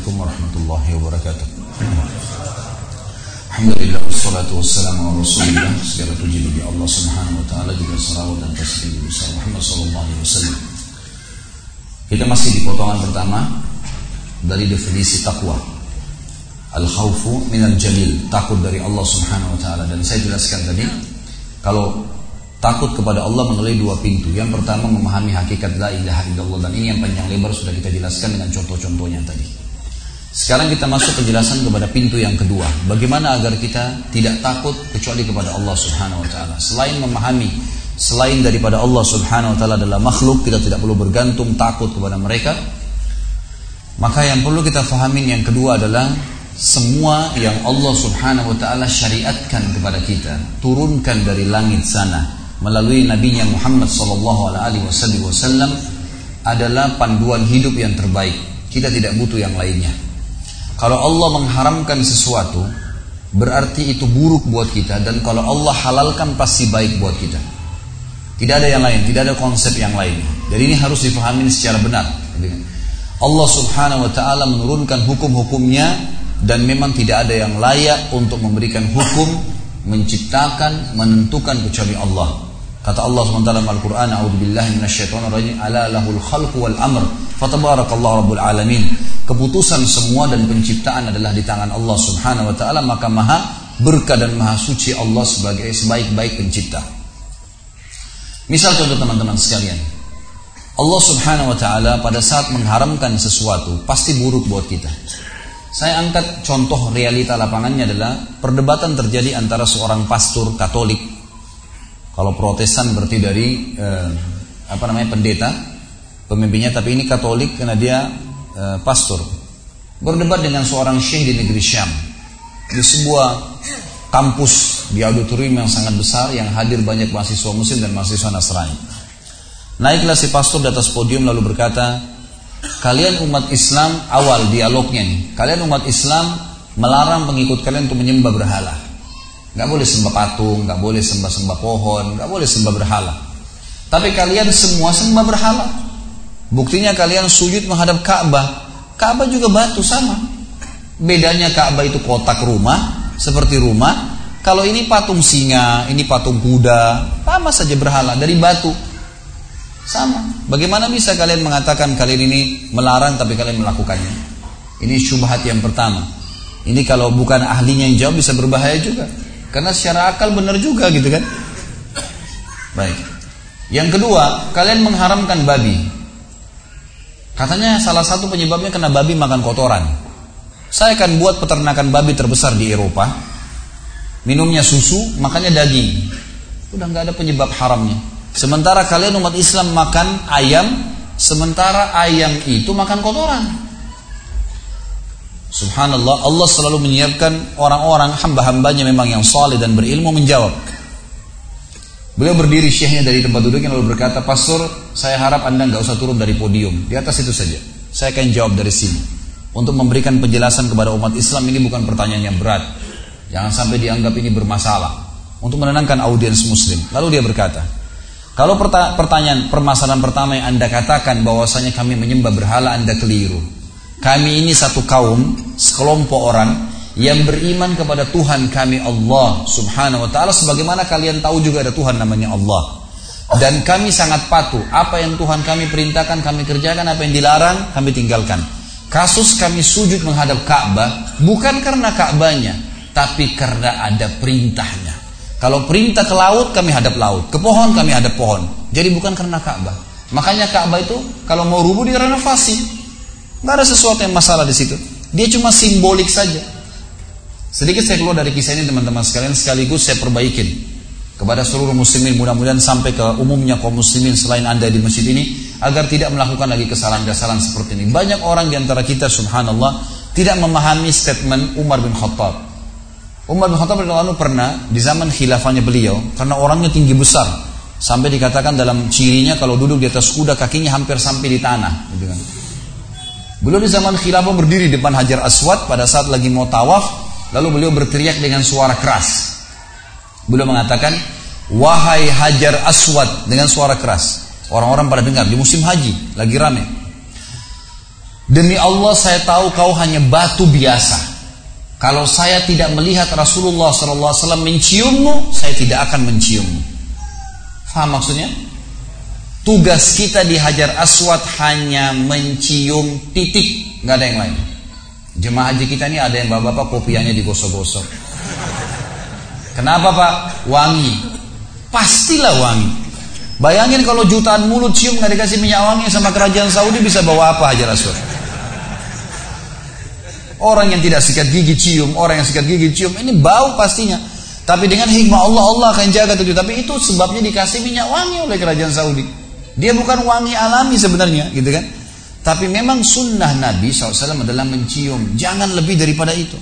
Assalamualaikum warahmatullahi wabarakatuh. Alhamdulillah wassalatu wassalamu ala rasulillah. Segala puji bagi Allah subhanahu wa ta'ala Juga salawat dan besar Muhammad sallallahu alaihi wasallam. Kita masih di potongan pertama Dari definisi takwa Al-khawfu minal jalil Takut dari Allah subhanahu wa ta'ala. Dan saya jelaskan tadi Kalau Takut kepada Allah melalui dua pintu. Yang pertama memahami hakikat la ilaha illallah dan ini yang panjang lebar sudah kita jelaskan dengan contoh-contohnya tadi. Sekarang kita masuk penjelasan kepada pintu yang kedua. Bagaimana agar kita tidak takut kecuali kepada Allah Subhanahu wa taala. Selain memahami selain daripada Allah Subhanahu wa taala adalah makhluk, kita tidak perlu bergantung takut kepada mereka. Maka yang perlu kita fahamin yang kedua adalah semua yang Allah Subhanahu wa taala syariatkan kepada kita, turunkan dari langit sana melalui nabinya Muhammad sallallahu alaihi wasallam adalah panduan hidup yang terbaik. Kita tidak butuh yang lainnya. Kalau Allah mengharamkan sesuatu, berarti itu buruk buat kita dan kalau Allah halalkan pasti baik buat kita. Tidak ada yang lain, tidak ada konsep yang lain. Jadi ini harus difahami secara benar. Allah Subhanahu wa taala menurunkan hukum-hukumnya dan memang tidak ada yang layak untuk memberikan hukum, menciptakan, menentukan kecuali Allah. Kata Allah SWT dalam Al-Quran, A'udzubillahi minasyaitonirrajim, ala lahul khalqu wal amr, fatabarakallahu rabbul alamin. Keputusan semua dan penciptaan adalah di tangan Allah Subhanahu wa taala, maka maha berkah dan maha suci Allah sebagai sebaik-baik pencipta. Misal contoh teman-teman sekalian. Allah Subhanahu wa taala pada saat mengharamkan sesuatu pasti buruk buat kita. Saya angkat contoh realita lapangannya adalah perdebatan terjadi antara seorang pastor Katolik kalau Protestan berarti dari eh, apa namanya pendeta, pemimpinnya tapi ini Katolik karena dia eh, pastor. Berdebat dengan seorang syekh di negeri Syam di sebuah kampus di auditorium yang sangat besar yang hadir banyak mahasiswa muslim dan mahasiswa Nasrani. Naiklah si pastor di atas podium lalu berkata, kalian umat Islam awal dialognya nih, kalian umat Islam melarang pengikut kalian untuk menyembah berhala. Nggak boleh sembah patung, nggak boleh sembah-sembah pohon, nggak boleh sembah berhala. Tapi kalian semua sembah berhala. Buktinya kalian sujud menghadap Ka'bah. Ka'bah juga batu sama. Bedanya Ka'bah itu kotak rumah, seperti rumah. Kalau ini patung singa, ini patung kuda, sama saja berhala dari batu. Sama. Bagaimana bisa kalian mengatakan kalian ini melarang tapi kalian melakukannya? Ini syubhat yang pertama. Ini kalau bukan ahlinya yang jawab bisa berbahaya juga. Karena secara akal benar juga gitu kan. Baik. Yang kedua, kalian mengharamkan babi. Katanya salah satu penyebabnya karena babi makan kotoran. Saya akan buat peternakan babi terbesar di Eropa. Minumnya susu, makannya daging. Udah nggak ada penyebab haramnya. Sementara kalian umat Islam makan ayam, sementara ayam itu makan kotoran. Subhanallah, Allah selalu menyiapkan orang-orang hamba-hambanya memang yang saleh dan berilmu menjawab. Beliau berdiri syekhnya dari tempat duduknya lalu berkata, Pastor, saya harap anda nggak usah turun dari podium, di atas itu saja. Saya akan jawab dari sini. Untuk memberikan penjelasan kepada umat Islam ini bukan pertanyaan yang berat. Jangan sampai dianggap ini bermasalah. Untuk menenangkan audiens muslim. Lalu dia berkata, kalau pertanyaan permasalahan pertama yang anda katakan bahwasanya kami menyembah berhala anda keliru. Kami ini satu kaum, sekelompok orang yang beriman kepada Tuhan kami Allah Subhanahu wa taala sebagaimana kalian tahu juga ada Tuhan namanya Allah. Dan kami sangat patuh. Apa yang Tuhan kami perintahkan kami kerjakan, apa yang dilarang kami tinggalkan. Kasus kami sujud menghadap Ka'bah bukan karena Ka'bahnya, tapi karena ada perintahnya. Kalau perintah ke laut kami hadap laut, ke pohon kami hadap pohon. Jadi bukan karena Ka'bah. Makanya Ka'bah itu kalau mau rubuh direnovasi, Nggak ada sesuatu yang masalah di situ. Dia cuma simbolik saja. Sedikit saya keluar dari kisah ini teman-teman sekalian sekaligus saya perbaikin kepada seluruh muslimin mudah-mudahan sampai ke umumnya kaum muslimin selain anda di masjid ini agar tidak melakukan lagi kesalahan-kesalahan seperti ini. Banyak orang di antara kita subhanallah tidak memahami statement Umar bin Khattab. Umar bin Khattab radhiyallahu pernah di zaman khilafahnya beliau karena orangnya tinggi besar sampai dikatakan dalam cirinya kalau duduk di atas kuda kakinya hampir sampai di tanah gitu kan. Beliau di zaman khilafah berdiri di depan Hajar Aswad pada saat lagi mau tawaf, lalu beliau berteriak dengan suara keras. Beliau mengatakan, "Wahai Hajar Aswad" dengan suara keras. Orang-orang pada dengar di musim haji, lagi rame. Demi Allah saya tahu kau hanya batu biasa. Kalau saya tidak melihat Rasulullah SAW menciummu, saya tidak akan menciummu. Faham maksudnya? Tugas kita di Hajar Aswad hanya mencium titik, nggak ada yang lain. Jemaah haji kita ini ada yang bapak-bapak kopiannya digosok-gosok. Kenapa pak? Wangi. Pastilah wangi. Bayangin kalau jutaan mulut cium nggak dikasih minyak wangi sama kerajaan Saudi bisa bawa apa Hajar Aswad? Orang yang tidak sikat gigi cium, orang yang sikat gigi cium, ini bau pastinya. Tapi dengan hikmah Allah, Allah akan jaga itu. Tapi itu sebabnya dikasih minyak wangi oleh kerajaan Saudi. Dia bukan wangi alami sebenarnya, gitu kan? Tapi memang sunnah Nabi SAW adalah mencium. Jangan lebih daripada itu.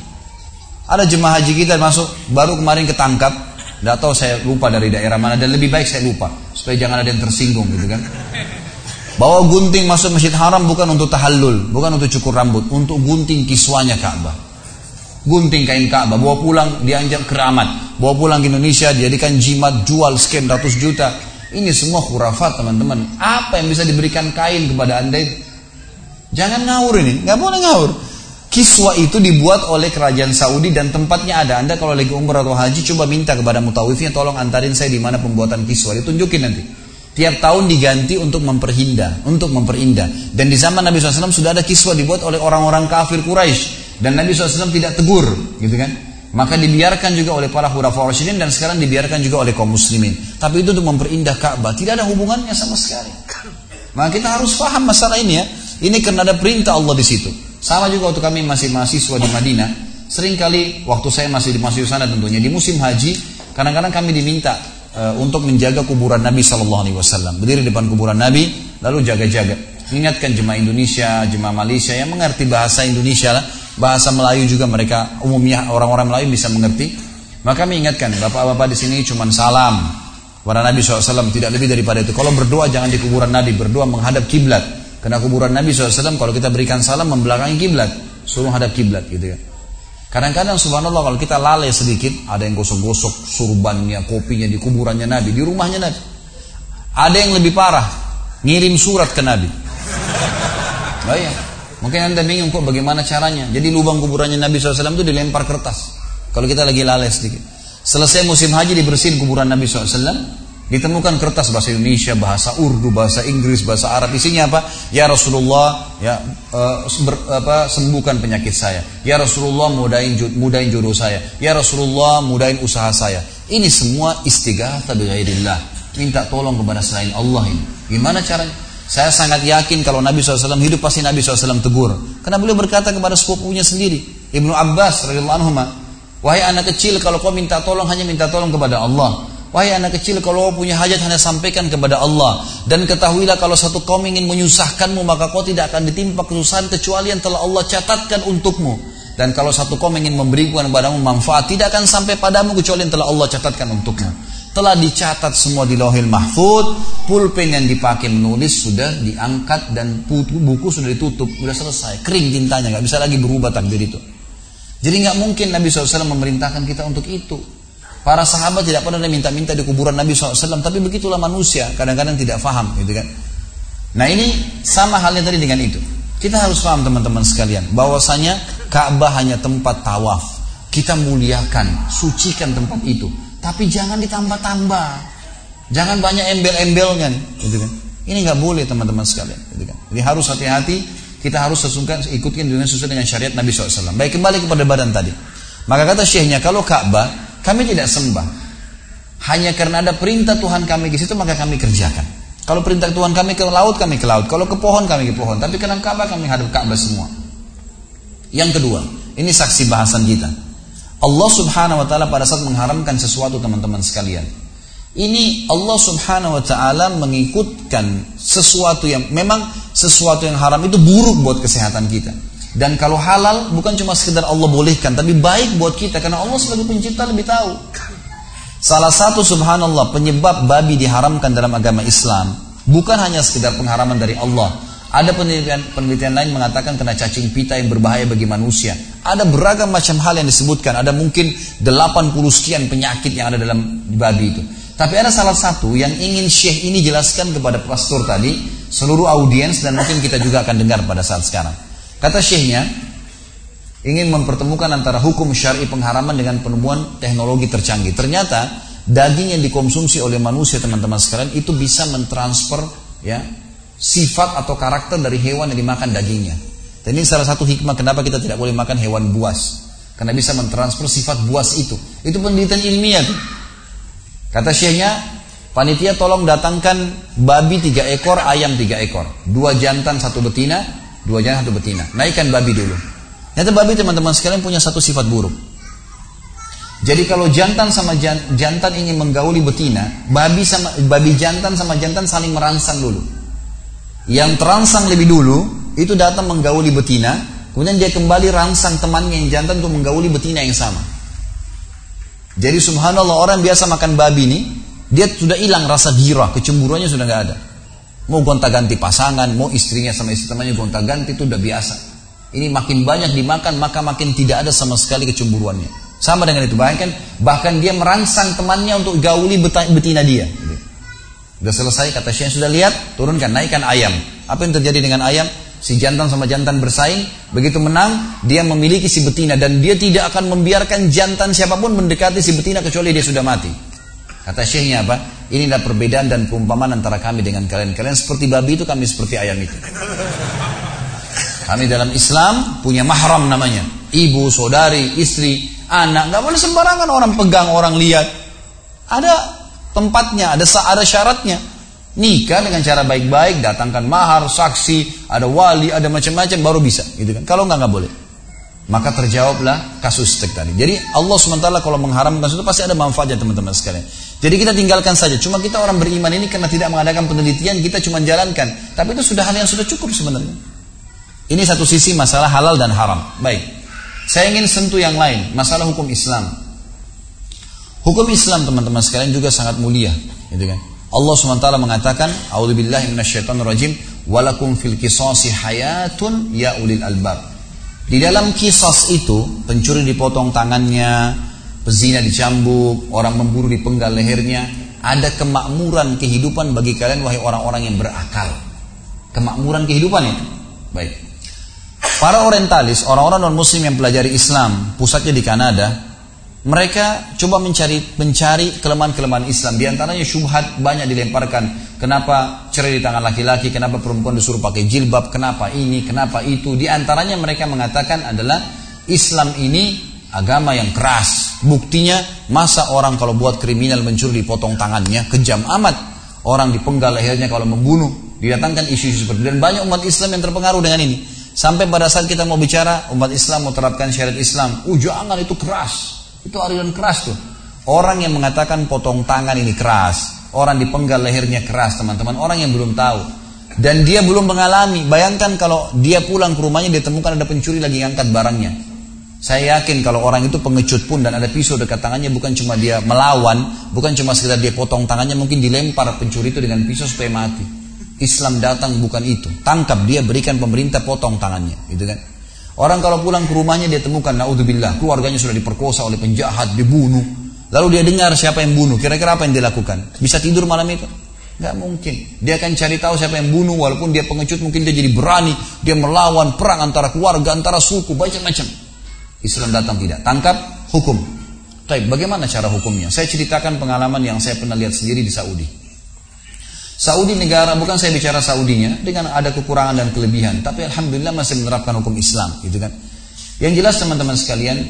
Ada jemaah haji kita masuk, baru kemarin ketangkap. Tidak tahu saya lupa dari daerah mana. Dan lebih baik saya lupa. Supaya jangan ada yang tersinggung gitu kan. Bawa gunting masuk masjid haram bukan untuk tahallul, bukan untuk cukur rambut, untuk gunting kiswanya Ka'bah. Gunting kain Ka'bah, bawa pulang dianjak keramat, bawa pulang ke Indonesia dijadikan jimat, jual sekian ratus juta. Ini semua khurafat teman-teman. Apa yang bisa diberikan kain kepada anda itu? Jangan ngawur ini, nggak boleh ngawur. Kiswa itu dibuat oleh kerajaan Saudi dan tempatnya ada. Anda kalau lagi umrah atau haji coba minta kepada mutawifnya tolong antarin saya di mana pembuatan kiswa. Ditunjukin nanti. Tiap tahun diganti untuk memperindah, untuk memperindah. Dan di zaman Nabi SAW sudah ada kiswa dibuat oleh orang-orang kafir Quraisy dan Nabi SAW tidak tegur, gitu kan? Maka dibiarkan juga oleh para khulafa Rasyidin dan sekarang dibiarkan juga oleh kaum muslimin. Tapi itu untuk memperindah Ka'bah, tidak ada hubungannya sama sekali. Maka kita harus paham masalah ini ya. Ini karena ada perintah Allah di situ. Sama juga waktu kami masih mahasiswa di Madinah, sering kali waktu saya masih di masjid sana tentunya di musim haji, kadang-kadang kami diminta uh, untuk menjaga kuburan Nabi Shallallahu Alaihi Wasallam. Berdiri depan kuburan Nabi, lalu jaga-jaga. Ingatkan jemaah Indonesia, jemaah Malaysia yang mengerti bahasa Indonesia lah, bahasa Melayu juga mereka umumnya orang-orang Melayu bisa mengerti. Maka kami ingatkan, bapak-bapak di sini cuma salam kepada Nabi SAW tidak lebih daripada itu. Kalau berdoa jangan di kuburan Nabi, berdoa menghadap kiblat. Karena kuburan Nabi SAW kalau kita berikan salam membelakangi kiblat, suruh hadap kiblat gitu ya. Kadang-kadang subhanallah kalau kita lalai sedikit, ada yang gosok-gosok surbannya, kopinya di kuburannya Nabi, di rumahnya Nabi. Ada yang lebih parah, ngirim surat ke Nabi. Oh iya, mungkin anda bingung kok bagaimana caranya. Jadi lubang kuburannya Nabi SAW itu dilempar kertas. Kalau kita lagi lalai sedikit. Selesai musim haji dibersihin kuburan Nabi SAW, Ditemukan kertas bahasa Indonesia, bahasa Urdu, bahasa Inggris, bahasa Arab. Isinya apa? Ya Rasulullah, ya uh, ber, apa, sembuhkan penyakit saya. Ya Rasulullah, mudahin mudahin jodoh saya. Ya Rasulullah, mudahin usaha saya. Ini semua istighatha bighairillah. Minta tolong kepada selain Allah ini. Gimana caranya? Saya sangat yakin kalau Nabi SAW hidup pasti Nabi SAW tegur. Karena beliau berkata kepada sepupunya sendiri, Ibnu Abbas radhiyallahu anhu, wahai anak kecil kalau kau minta tolong hanya minta tolong kepada Allah. Wahai anak kecil kalau kau punya hajat hanya sampaikan kepada Allah. Dan ketahuilah kalau satu kaum ingin menyusahkanmu maka kau tidak akan ditimpa kesusahan kecuali yang telah Allah catatkan untukmu. Dan kalau satu kaum ingin memberikan kepadamu manfaat tidak akan sampai padamu kecuali yang telah Allah catatkan untukmu. Telah dicatat semua di lohil mahfud pulpen yang dipakai menulis sudah diangkat dan buku sudah ditutup sudah selesai. Kering tintanya nggak bisa lagi berubah takdir itu. Jadi nggak mungkin Nabi SAW memerintahkan kita untuk itu Para sahabat tidak pernah minta-minta di kuburan Nabi SAW, tapi begitulah manusia, kadang-kadang tidak faham, gitu kan. Nah ini sama halnya tadi dengan itu. Kita harus paham teman-teman sekalian, bahwasanya Ka'bah hanya tempat tawaf. Kita muliakan, sucikan tempat itu, tapi jangan ditambah-tambah. Jangan banyak embel-embelnya, gitu kan. Ini nggak boleh teman-teman sekalian, gitu kan. Jadi harus hati-hati, kita harus sesungkan ikutkan dengan sesuai dengan syariat Nabi SAW. Baik kembali kepada badan tadi. Maka kata syekhnya, kalau Ka'bah kami tidak sembah. Hanya karena ada perintah Tuhan kami ke situ maka kami kerjakan. Kalau perintah Tuhan kami ke laut kami ke laut, kalau ke pohon kami ke pohon, tapi karena Ka'bah kami hadap Ka'bah semua. Yang kedua, ini saksi bahasan kita. Allah Subhanahu wa taala pada saat mengharamkan sesuatu teman-teman sekalian. Ini Allah Subhanahu wa taala mengikutkan sesuatu yang memang sesuatu yang haram itu buruk buat kesehatan kita. Dan kalau halal bukan cuma sekedar Allah bolehkan, tapi baik buat kita karena Allah sebagai pencipta lebih tahu. Salah satu subhanallah penyebab babi diharamkan dalam agama Islam bukan hanya sekedar pengharaman dari Allah. Ada penelitian, penelitian lain mengatakan kena cacing pita yang berbahaya bagi manusia. Ada beragam macam hal yang disebutkan. Ada mungkin 80 sekian penyakit yang ada dalam babi itu. Tapi ada salah satu yang ingin Syekh ini jelaskan kepada pastor tadi, seluruh audiens dan mungkin kita juga akan dengar pada saat sekarang. Kata syekhnya, ingin mempertemukan antara hukum syari pengharaman dengan penemuan teknologi tercanggih. Ternyata daging yang dikonsumsi oleh manusia teman-teman sekalian itu bisa mentransfer ya sifat atau karakter dari hewan yang dimakan dagingnya. Dan ini salah satu hikmah kenapa kita tidak boleh makan hewan buas. Karena bisa mentransfer sifat buas itu. Itu penelitian ilmiah tuh. Kata syekhnya, panitia tolong datangkan babi tiga ekor, ayam tiga ekor. Dua jantan, satu betina, dua jantan, satu betina. Naikkan babi dulu. Ternyata babi teman-teman sekalian punya satu sifat buruk. Jadi kalau jantan sama jantan ingin menggauli betina, babi sama babi jantan sama jantan saling merangsang dulu. Yang terangsang lebih dulu itu datang menggauli betina, Kemudian dia kembali rangsang temannya yang jantan untuk menggauli betina yang sama. Jadi subhanallah orang biasa makan babi ini, dia sudah hilang rasa girah, kecemburuannya sudah nggak ada. Mau gonta ganti pasangan, mau istrinya sama istri temannya gonta ganti itu udah biasa. Ini makin banyak dimakan maka makin tidak ada sama sekali kecemburuannya. Sama dengan itu bahkan bahkan dia merangsang temannya untuk gauli betina dia. Sudah selesai kata Syekh sudah lihat turunkan naikkan ayam. Apa yang terjadi dengan ayam? Si jantan sama jantan bersaing, begitu menang, dia memiliki si betina dan dia tidak akan membiarkan jantan siapa pun mendekati si betina kecuali dia sudah mati. Kata syekhnya apa? Inilah perbedaan dan perumpamaan antara kami dengan kalian. Kalian seperti babi itu, kami seperti ayam itu. Kami dalam Islam punya mahram namanya. Ibu, saudari, istri, anak. Gak boleh sembarangan orang pegang, orang lihat. Ada tempatnya, ada ada syaratnya. Nikah dengan cara baik-baik, datangkan mahar, saksi, ada wali, ada macam-macam baru bisa, gitu kan. Kalau nggak nggak boleh. Maka terjawablah kasus tadi. Jadi Allah SWT kalau mengharamkan sesuatu pasti ada manfaatnya teman-teman sekalian. Jadi kita tinggalkan saja. Cuma kita orang beriman ini karena tidak mengadakan penelitian, kita cuma jalankan. Tapi itu sudah hal yang sudah cukup sebenarnya. Ini satu sisi masalah halal dan haram. Baik. Saya ingin sentuh yang lain, masalah hukum Islam. Hukum Islam teman-teman sekalian juga sangat mulia, gitu kan. Allah SWT mengatakan, A'udzubillahi minasyaitonirrajim, walakum fil qisasi hayatun ya ulil albab. Di dalam kisas itu, pencuri dipotong tangannya, pezina dicambuk, orang memburu dipenggal lehernya, ada kemakmuran kehidupan bagi kalian wahai orang-orang yang berakal. Kemakmuran kehidupan itu. Baik. Para orientalis, orang-orang non muslim yang pelajari Islam, pusatnya di Kanada, mereka coba mencari mencari kelemahan-kelemahan Islam. Di antaranya syubhat banyak dilemparkan. Kenapa cerai di tangan laki-laki? Kenapa perempuan disuruh pakai jilbab? Kenapa ini? Kenapa itu? Di antaranya mereka mengatakan adalah Islam ini agama yang keras. Buktinya masa orang kalau buat kriminal mencuri dipotong tangannya kejam amat. Orang dipenggal lehernya kalau membunuh. Didatangkan isu-isu seperti. Dan banyak umat Islam yang terpengaruh dengan ini. Sampai pada saat kita mau bicara umat Islam mau terapkan syariat Islam, uh jangan itu keras. Itu aliran keras tuh. Orang yang mengatakan potong tangan ini keras, orang dipenggal lehernya keras teman-teman, orang yang belum tahu. Dan dia belum mengalami, bayangkan kalau dia pulang ke rumahnya dia temukan ada pencuri lagi ngangkat barangnya. Saya yakin kalau orang itu pengecut pun dan ada pisau dekat tangannya bukan cuma dia melawan, bukan cuma sekedar dia potong tangannya, mungkin dilempar pencuri itu dengan pisau supaya mati. Islam datang bukan itu. Tangkap dia, berikan pemerintah potong tangannya, gitu kan? Orang kalau pulang ke rumahnya dia temukan naudzubillah keluarganya sudah diperkosa oleh penjahat, dibunuh. Lalu dia dengar siapa yang bunuh, kira-kira apa yang dia lakukan? Bisa tidur malam itu? Gak mungkin. Dia akan cari tahu siapa yang bunuh, walaupun dia pengecut mungkin dia jadi berani, dia melawan perang antara keluarga, antara suku, macam-macam. Islam datang tidak, tangkap, hukum. Tapi bagaimana cara hukumnya? Saya ceritakan pengalaman yang saya pernah lihat sendiri di Saudi. Saudi negara bukan saya bicara Saudinya dengan ada kekurangan dan kelebihan, tapi alhamdulillah masih menerapkan hukum Islam, gitu kan. Yang jelas teman-teman sekalian,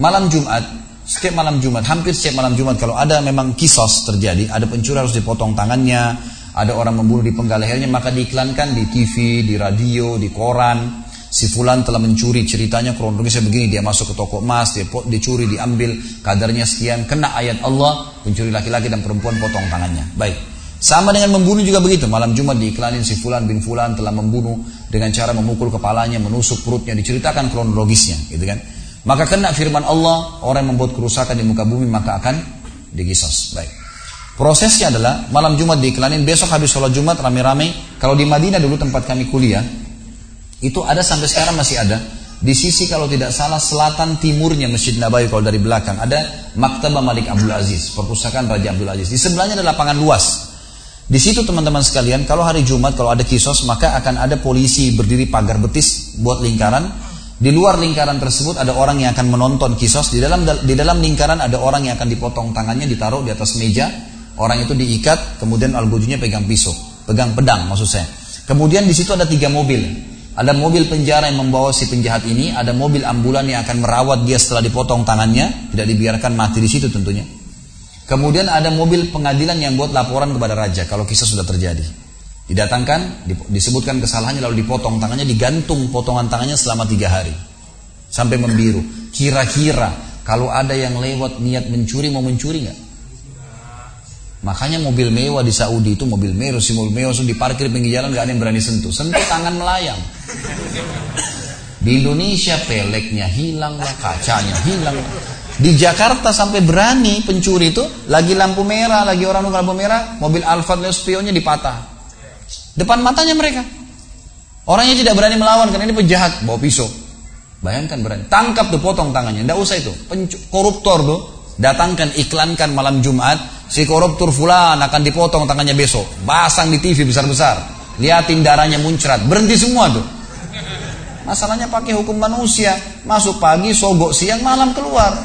malam Jumat, setiap malam Jumat, hampir setiap malam Jumat kalau ada memang kisos terjadi, ada pencuri harus dipotong tangannya, ada orang membunuh di penggal lehernya, maka diiklankan di TV, di radio, di koran. Si fulan telah mencuri, ceritanya kronologisnya begini, dia masuk ke toko emas, dia dicuri, diambil, kadarnya sekian, kena ayat Allah, pencuri laki-laki dan perempuan potong tangannya. Baik. Sama dengan membunuh juga begitu. Malam Jumat diiklanin si Fulan bin Fulan telah membunuh dengan cara memukul kepalanya, menusuk perutnya, diceritakan kronologisnya, gitu kan. Maka kena firman Allah, orang yang membuat kerusakan di muka bumi maka akan digisos. Baik. Prosesnya adalah malam Jumat diiklanin, besok habis sholat Jumat rame-rame. Kalau di Madinah dulu tempat kami kuliah, itu ada sampai sekarang masih ada. Di sisi kalau tidak salah selatan timurnya Masjid Nabawi kalau dari belakang ada Maktabah Malik Abdul Aziz, perpustakaan Raja Abdul Aziz. Di sebelahnya ada lapangan luas. Di situ teman-teman sekalian, kalau hari Jumat kalau ada kisos maka akan ada polisi berdiri pagar betis buat lingkaran. Di luar lingkaran tersebut ada orang yang akan menonton kisos. Di dalam di dalam lingkaran ada orang yang akan dipotong tangannya ditaruh di atas meja. Orang itu diikat, kemudian algojunya pegang pisau, pegang pedang maksud saya. Kemudian di situ ada tiga mobil. Ada mobil penjara yang membawa si penjahat ini, ada mobil ambulan yang akan merawat dia setelah dipotong tangannya, tidak dibiarkan mati di situ tentunya. Kemudian ada mobil pengadilan yang buat laporan kepada raja kalau kisah sudah terjadi. Didatangkan, disebutkan kesalahannya lalu dipotong tangannya, digantung potongan tangannya selama tiga hari. Sampai membiru. Kira-kira kalau ada yang lewat niat mencuri mau mencuri nggak? Makanya mobil mewah di Saudi itu mobil mewah, si mobil mewah di diparkir pinggir jalan gak ada yang berani sentuh. Sentuh tangan melayang. Di Indonesia peleknya hilang lah, kacanya hilang. Di Jakarta sampai berani pencuri itu lagi lampu merah, lagi orang nunggu lampu merah, mobil Alphard spionnya dipatah. Depan matanya mereka. Orangnya tidak berani melawan karena ini penjahat, bawa pisau. Bayangkan berani. Tangkap tuh potong tangannya. Tidak usah itu. Pencu koruptor tuh datangkan iklankan malam Jumat Si koruptor fulan akan dipotong tangannya besok. Pasang di TV besar-besar. Liatin darahnya muncrat. Berhenti semua tuh. Masalahnya pakai hukum manusia. Masuk pagi, sogok siang, malam keluar.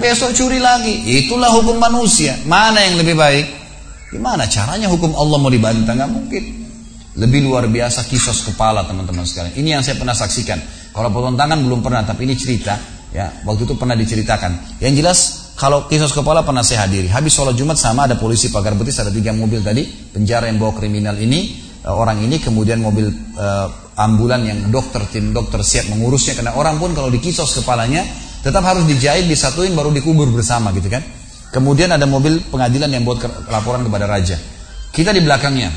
Besok curi lagi. Itulah hukum manusia. Mana yang lebih baik? Gimana caranya hukum Allah mau dibantah? Nggak mungkin. Lebih luar biasa kisos kepala teman-teman sekalian. Ini yang saya pernah saksikan. Kalau potong tangan belum pernah, tapi ini cerita. Ya, waktu itu pernah diceritakan. Yang jelas kalau kisos kepala pernah saya hadiri. Habis sholat Jumat sama ada polisi pagar betis, ada tiga mobil tadi, penjara yang bawa kriminal ini, eh, orang ini, kemudian mobil uh, ambulan yang dokter, tim dokter siap mengurusnya. Karena orang pun kalau dikisos kepalanya, tetap harus dijahit, disatuin, baru dikubur bersama gitu kan. Kemudian ada mobil pengadilan yang buat laporan kepada raja. Kita di belakangnya,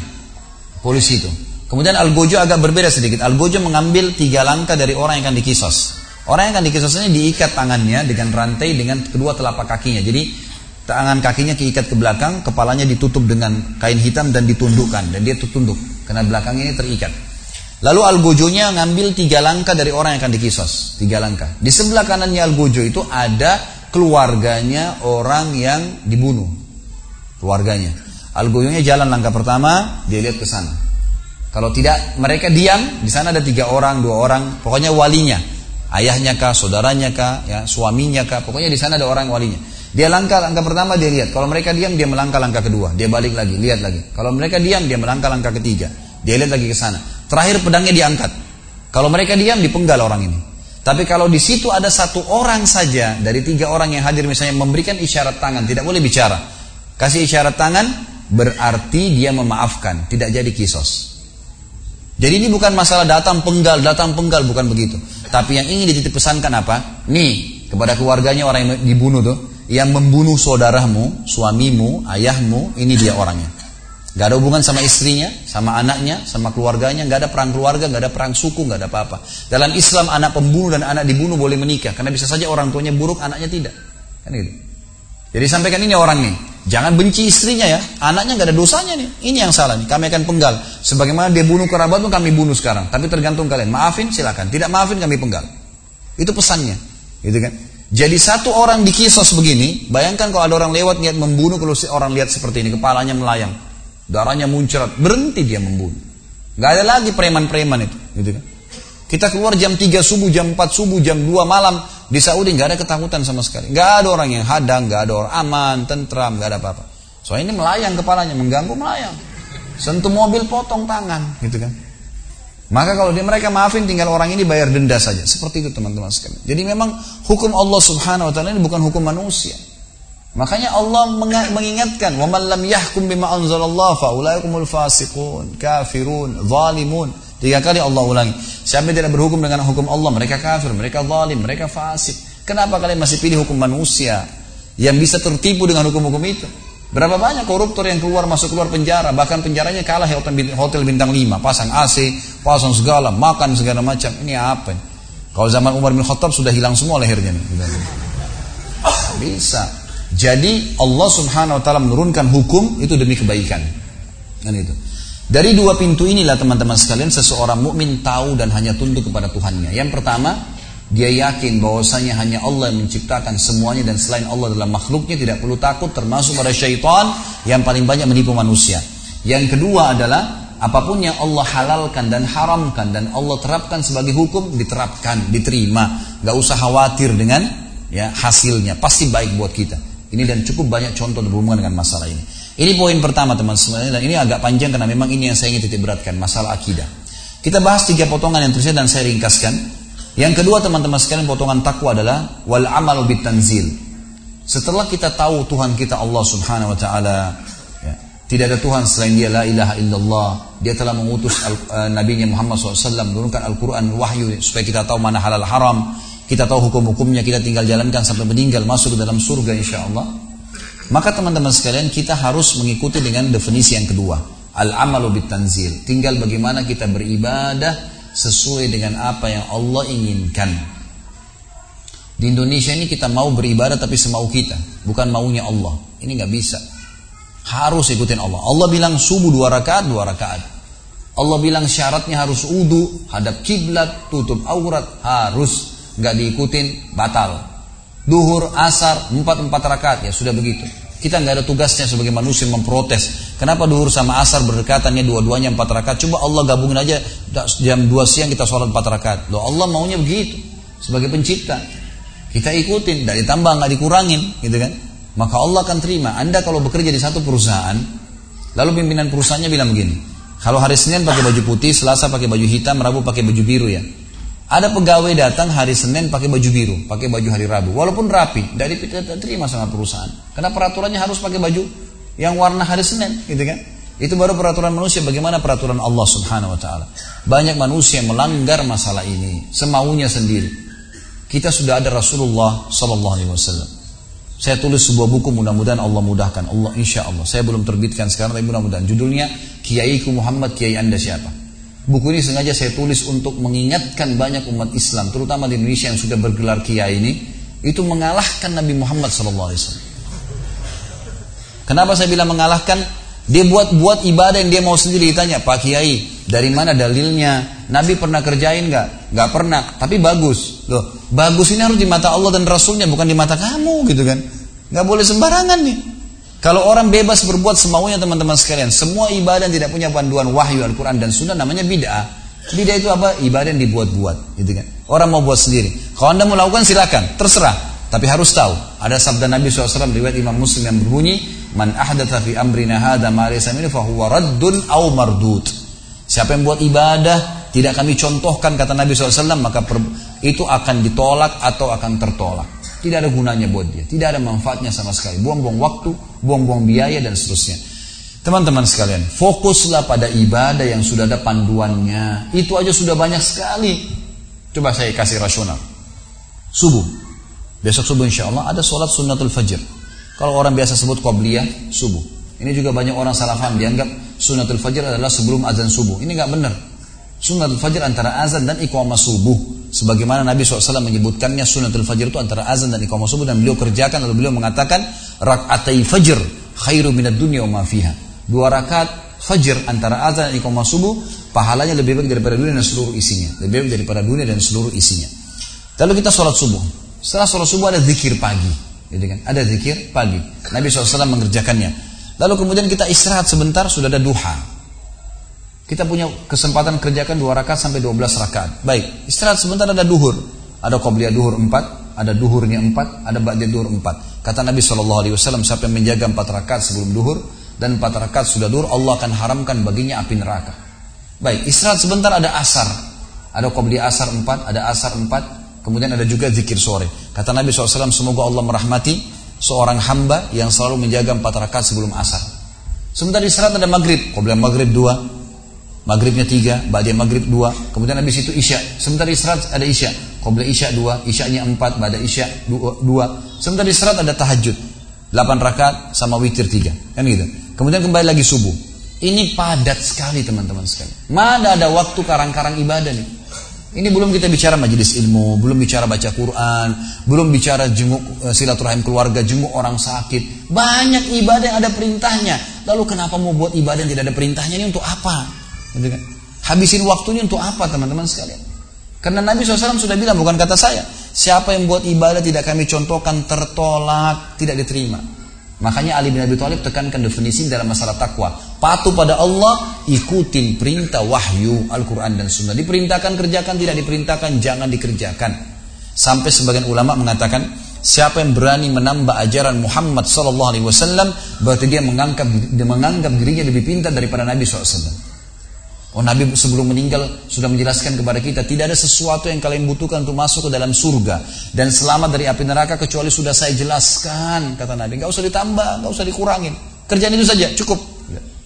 polisi itu. Kemudian Algojo agak berbeda sedikit. Algojo mengambil tiga langkah dari orang yang akan dikisos. Orang yang akan dikisosnya diikat tangannya dengan rantai dengan kedua telapak kakinya. Jadi tangan kakinya diikat ke belakang, kepalanya ditutup dengan kain hitam dan ditundukkan dan dia tertunduk karena belakang ini terikat. Lalu algojonya ngambil tiga langkah dari orang yang akan dikisos, tiga langkah. Di sebelah kanannya algojo itu ada keluarganya orang yang dibunuh, keluarganya. Algojonya jalan langkah pertama, dia lihat ke sana. Kalau tidak mereka diam, di sana ada tiga orang, dua orang, pokoknya walinya ayahnya kah, saudaranya kah, ya, suaminya kah, pokoknya di sana ada orang walinya. Dia langkah langkah pertama dia lihat, kalau mereka diam dia melangkah langkah kedua, dia balik lagi, lihat lagi. Kalau mereka diam dia melangkah langkah ketiga, dia lihat lagi ke sana. Terakhir pedangnya diangkat. Kalau mereka diam dipenggal orang ini. Tapi kalau di situ ada satu orang saja dari tiga orang yang hadir misalnya memberikan isyarat tangan, tidak boleh bicara. Kasih isyarat tangan berarti dia memaafkan, tidak jadi kisos. Jadi ini bukan masalah datang penggal, datang penggal, bukan begitu. Tapi yang ingin dititip pesankan apa? Nih, kepada keluarganya orang yang dibunuh tuh, yang membunuh saudaramu, suamimu, ayahmu, ini dia orangnya. Gak ada hubungan sama istrinya, sama anaknya, sama keluarganya, gak ada perang keluarga, gak ada perang suku, gak ada apa-apa. Dalam Islam anak pembunuh dan anak dibunuh boleh menikah, karena bisa saja orang tuanya buruk, anaknya tidak. Kan gitu. Jadi sampaikan ini orang nih, jangan benci istrinya ya, anaknya gak ada dosanya nih, ini yang salah nih, kami akan penggal. Sebagaimana dia bunuh kerabatmu kami bunuh sekarang, tapi tergantung kalian, maafin silakan, tidak maafin kami penggal. Itu pesannya, gitu kan? Jadi satu orang di kisos begini, bayangkan kalau ada orang lewat niat membunuh, kalau orang lihat seperti ini, kepalanya melayang, darahnya muncrat, berhenti dia membunuh. Gak ada lagi preman-preman itu, gitu kan? Kita keluar jam 3 subuh, jam 4 subuh, jam 2 malam. Di Saudi nggak ada ketakutan sama sekali. Nggak ada orang yang hadang, nggak ada orang aman, tentram, nggak ada apa-apa. Soalnya ini melayang kepalanya, mengganggu melayang. Sentuh mobil potong tangan, gitu kan. Maka kalau dia mereka maafin tinggal orang ini bayar denda saja. Seperti itu teman-teman sekalian. Jadi memang hukum Allah Subhanahu wa taala ini bukan hukum manusia. Makanya Allah mengingatkan, "Wa man lam yahkum bima anzalallah fa ulaikumul fasiqun, kafirun, zalimun." Tiga kali Allah ulangi. Siapa yang tidak berhukum dengan hukum Allah, mereka kafir, mereka zalim, mereka fasik. Kenapa kalian masih pilih hukum manusia yang bisa tertipu dengan hukum-hukum itu? Berapa banyak koruptor yang keluar masuk keluar penjara, bahkan penjaranya kalah hotel bintang 5, pasang AC, pasang segala, makan segala macam. Ini apa? Kalau zaman Umar bin Khattab sudah hilang semua lehernya. Bisa. Jadi Allah Subhanahu wa taala menurunkan hukum itu demi kebaikan. Kan itu. Dari dua pintu inilah teman-teman sekalian seseorang mukmin tahu dan hanya tunduk kepada Tuhannya. Yang pertama, dia yakin bahwasanya hanya Allah yang menciptakan semuanya dan selain Allah adalah makhluknya tidak perlu takut termasuk pada syaitan yang paling banyak menipu manusia. Yang kedua adalah apa pun yang Allah halalkan dan haramkan dan Allah terapkan sebagai hukum diterapkan, diterima. Gak usah khawatir dengan ya hasilnya, pasti baik buat kita. Ini dan cukup banyak contoh berhubungan dengan masalah ini. Ini poin pertama teman-teman dan ini agak panjang karena memang ini yang saya ingin titik beratkan masalah akidah. Kita bahas tiga potongan yang terusnya dan saya ringkaskan. Yang kedua teman-teman sekalian potongan takwa adalah wal amal bitanzil. Setelah kita tahu Tuhan kita Allah Subhanahu wa taala, ya, tidak ada Tuhan selain Dia la ilaha illallah. Dia telah mengutus uh, nabinya Muhammad SAW menurunkan Al-Qur'an wahyu supaya kita tahu mana halal haram, kita tahu hukum-hukumnya, kita tinggal jalankan sampai meninggal masuk ke dalam surga insya Allah. Maka teman-teman sekalian kita harus mengikuti dengan definisi yang kedua, al-amalu bitanzil. Tinggal bagaimana kita beribadah sesuai dengan apa yang Allah inginkan. Di Indonesia ini kita mau beribadah tapi semau kita, bukan maunya Allah. Ini nggak bisa. Harus ikutin Allah. Allah bilang subuh dua rakaat, dua rakaat. Allah bilang syaratnya harus udu, hadap kiblat, tutup aurat, harus nggak diikutin batal. Duhur, asar, empat empat rakaat ya sudah begitu. Kita nggak ada tugasnya sebagai manusia memprotes. Kenapa duhur sama asar berdekatannya dua-duanya empat rakaat? Coba Allah gabungin aja jam dua siang kita sholat empat rakaat. Loh Allah maunya begitu sebagai pencipta. Kita ikutin, tidak ditambah nggak dikurangin, gitu kan? Maka Allah akan terima. Anda kalau bekerja di satu perusahaan, lalu pimpinan perusahaannya bilang begini, kalau hari Senin pakai baju putih, Selasa pakai baju hitam, Rabu pakai baju biru ya. Ada pegawai datang hari Senin pakai baju biru, pakai baju hari Rabu. Walaupun rapi, dari terima sama perusahaan. Karena peraturannya harus pakai baju yang warna hari Senin, gitu kan? Itu baru peraturan manusia. Bagaimana peraturan Allah Subhanahu Wa Taala? Banyak manusia melanggar masalah ini semaunya sendiri. Kita sudah ada Rasulullah Sallallahu Alaihi Wasallam. Saya tulis sebuah buku mudah-mudahan Allah mudahkan. Allah insya Allah. Saya belum terbitkan sekarang tapi mudah-mudahan. Judulnya Kiaiku Muhammad Kiai Anda siapa? Buku ini sengaja saya tulis untuk mengingatkan banyak umat Islam, terutama di Indonesia yang sudah bergelar kiai ini, itu mengalahkan Nabi Muhammad SAW. Kenapa saya bilang mengalahkan? Dia buat-buat ibadah yang dia mau sendiri ditanya, Pak Kiai, dari mana dalilnya? Nabi pernah kerjain nggak? Nggak pernah, tapi bagus. Loh, bagus ini harus di mata Allah dan Rasulnya, bukan di mata kamu gitu kan? Nggak boleh sembarangan nih. Kalau orang bebas berbuat semaunya teman-teman sekalian, semua ibadah yang tidak punya panduan wahyu Al-Quran dan Sunnah namanya bid'ah. Bid'ah itu apa? Ibadah yang dibuat-buat, gitu kan? Orang mau buat sendiri. Kalau anda mau lakukan silakan, terserah. Tapi harus tahu, ada sabda Nabi SAW riwayat Imam Muslim yang berbunyi, "Man ahdatha fi amrina hadza ma laysa fahuwa raddun aw mardud." Siapa yang buat ibadah tidak kami contohkan kata Nabi SAW maka itu akan ditolak atau akan tertolak. Tidak ada gunanya buat dia. Tidak ada manfaatnya sama sekali. Buang-buang waktu, buang-buang biaya dan seterusnya. Teman-teman sekalian, fokuslah pada ibadah yang sudah ada panduannya. Itu aja sudah banyak sekali. Coba saya kasih rasional. Subuh. Besok subuh insya Allah ada sholat sunnatul fajr. Kalau orang biasa sebut qobliyah, subuh. Ini juga banyak orang salah paham. Dianggap sunnatul fajr adalah sebelum azan subuh. Ini nggak benar. Sunnatul fajr antara azan dan iqamah subuh. Sebagaimana Nabi SAW menyebutkannya sunatul fajr itu antara azan dan iqamah subuh dan beliau kerjakan lalu beliau mengatakan rakaatai fajr khairu minad dunya wa fiha. Dua rakaat fajr antara azan dan iqamah subuh pahalanya lebih baik daripada dunia dan seluruh isinya. Lebih baik daripada dunia dan seluruh isinya. Lalu kita sholat subuh. Setelah sholat subuh ada zikir pagi. Gitu kan? Ada zikir pagi. Nabi SAW mengerjakannya. Lalu kemudian kita istirahat sebentar sudah ada duha. Kita punya kesempatan kerjakan dua rakaat sampai dua belas rakaat. Baik, istirahat sebentar ada duhur. Ada qobliyah duhur empat, ada duhurnya empat, ada ba'diyah duhur empat. Kata Nabi SAW, siapa yang menjaga empat rakaat sebelum duhur, dan empat rakaat sudah duhur, Allah akan haramkan baginya api neraka. Baik, istirahat sebentar ada asar. Ada qobliyah asar empat, ada asar empat, kemudian ada juga zikir sore. Kata Nabi SAW, semoga Allah merahmati seorang hamba yang selalu menjaga empat rakaat sebelum asar. Sebentar istirahat ada maghrib, qobliyah maghrib dua, Maghribnya tiga, Ba'diyah maghrib dua, kemudian habis itu Isya. Sebentar istirahat ada Isya. Qabla Isya dua, Isyanya empat, Ba'da Isya dua, dua. Sebentar istirahat ada tahajud. Delapan rakaat sama witir tiga. Kan gitu. Kemudian kembali lagi subuh. Ini padat sekali teman-teman sekali. Mana ada waktu karang-karang ibadah nih. Ini belum kita bicara majelis ilmu, belum bicara baca Quran, belum bicara jenguk eh, silaturahim keluarga, jenguk orang sakit. Banyak ibadah yang ada perintahnya. Lalu kenapa mau buat ibadah yang tidak ada perintahnya ini untuk apa? Gitu kan? Habisin waktunya untuk apa teman-teman sekalian? Karena Nabi SAW sudah bilang, bukan kata saya. Siapa yang buat ibadah tidak kami contohkan, tertolak, tidak diterima. Makanya Ali bin Abi Thalib tekankan definisi dalam masalah takwa. Patuh pada Allah, ikutin perintah wahyu Al-Quran dan Sunnah. Diperintahkan kerjakan, tidak diperintahkan jangan dikerjakan. Sampai sebagian ulama mengatakan, siapa yang berani menambah ajaran Muhammad Wasallam, berarti dia menganggap, dia menganggap dirinya lebih pintar daripada Nabi SAW. Oh Nabi sebelum meninggal sudah menjelaskan kepada kita tidak ada sesuatu yang kalian butuhkan untuk masuk ke dalam surga dan selamat dari api neraka kecuali sudah saya jelaskan kata Nabi. Gak usah ditambah, gak usah dikurangin. Kerjaan itu saja cukup.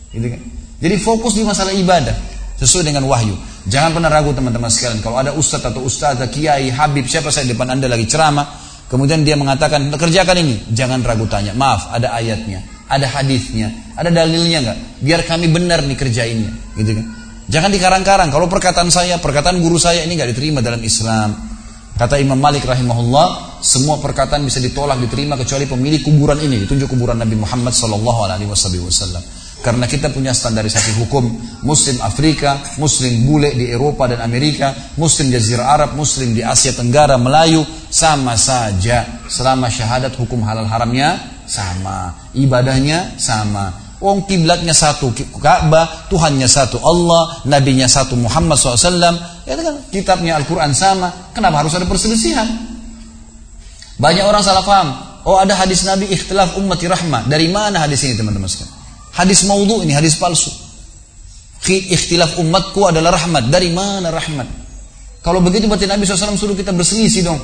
Gitu kan? Jadi fokus di masalah ibadah sesuai dengan wahyu. Jangan pernah ragu teman-teman sekalian. Kalau ada ustadz atau ustazah, kiai, habib, siapa saya depan anda lagi ceramah, kemudian dia mengatakan kerjakan ini, jangan ragu tanya. Maaf, ada ayatnya, ada hadisnya, ada dalilnya nggak? Biar kami benar nih kerjainnya, gitu kan? Jangan dikarang-karang. Kalau perkataan saya, perkataan guru saya ini nggak diterima dalam Islam. Kata Imam Malik rahimahullah, semua perkataan bisa ditolak diterima kecuali pemilik kuburan ini, ditunjuk kuburan Nabi Muhammad sallallahu alaihi wasallam. Karena kita punya standarisasi hukum Muslim Afrika, Muslim bule di Eropa dan Amerika, Muslim Jazirah Arab, Muslim di Asia Tenggara, Melayu, sama saja. Selama syahadat hukum halal haramnya sama, ibadahnya sama. Wong kiblatnya satu Ka'bah, Tuhannya satu Allah, nabinya satu Muhammad SAW. Ya kan kitabnya Al-Quran sama. Kenapa harus ada perselisihan? Banyak orang salah paham. Oh ada hadis Nabi ikhtilaf ummati rahmah. Dari mana hadis ini teman-teman sekalian? Hadis maudhu ini, hadis palsu. Ikhtilaf umatku adalah rahmat. Dari mana rahmat? Kalau begitu berarti Nabi SAW suruh kita berselisih dong.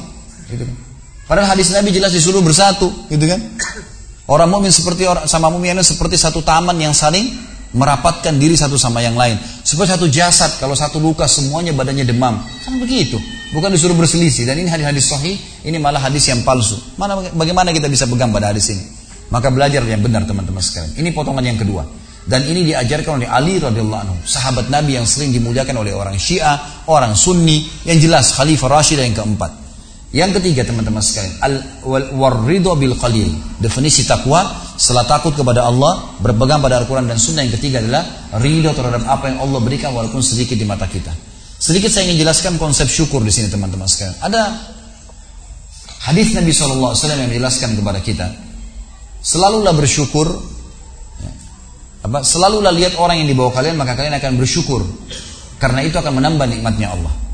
Gitu kan. Padahal hadis Nabi jelas disuruh bersatu, gitu kan? Orang mukmin seperti orang sama mukmin seperti satu taman yang saling merapatkan diri satu sama yang lain. Seperti satu jasad, kalau satu luka semuanya badannya demam. Kan begitu. Bukan disuruh berselisih. Dan ini hadis-hadis sahih, ini malah hadis yang palsu. Mana bagaimana kita bisa pegang pada hadis ini? Maka belajar yang benar teman-teman sekalian. Ini potongan yang kedua. Dan ini diajarkan oleh Ali radhiyallahu anhu, sahabat Nabi yang sering dimuliakan oleh orang Syiah, orang Sunni, yang jelas Khalifah Rashid yang keempat. Yang ketiga teman-teman sekalian, al warrido bil qalil. Definisi takwa setelah takut kepada Allah, berpegang pada Al-Qur'an dan Sunnah. Yang ketiga adalah ridho terhadap apa yang Allah berikan walaupun sedikit di mata kita. Sedikit saya ingin jelaskan konsep syukur di sini teman-teman sekalian. Ada hadis Nabi SAW yang menjelaskan kepada kita, selalulah bersyukur. Ya, apa? Selalulah lihat orang yang di bawah kalian maka kalian akan bersyukur. Karena itu akan menambah nikmatnya Allah.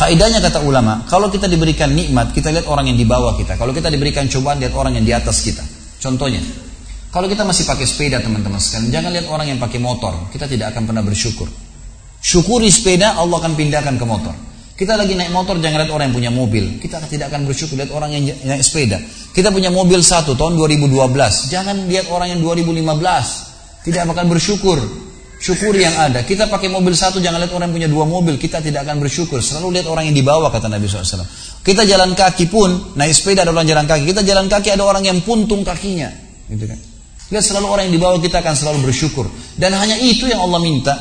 Kaidahnya kata ulama, kalau kita diberikan nikmat, kita lihat orang yang di bawah kita. Kalau kita diberikan cobaan, lihat orang yang di atas kita. Contohnya, kalau kita masih pakai sepeda teman-teman sekalian, jangan lihat orang yang pakai motor. Kita tidak akan pernah bersyukur. Syukuri sepeda, Allah akan pindahkan ke motor. Kita lagi naik motor, jangan lihat orang yang punya mobil. Kita tidak akan bersyukur lihat orang yang naik sepeda. Kita punya mobil satu tahun 2012. Jangan lihat orang yang 2015. Tidak akan bersyukur. Syukuri yang ada. Kita pakai mobil satu, jangan lihat orang yang punya dua mobil. Kita tidak akan bersyukur. Selalu lihat orang yang di bawah, kata Nabi SAW. Kita jalan kaki pun, naik sepeda ada orang jalan kaki. Kita jalan kaki ada orang yang puntung kakinya. Gitu kan. Lihat selalu orang yang di bawah kita akan selalu bersyukur. Dan hanya itu yang Allah minta.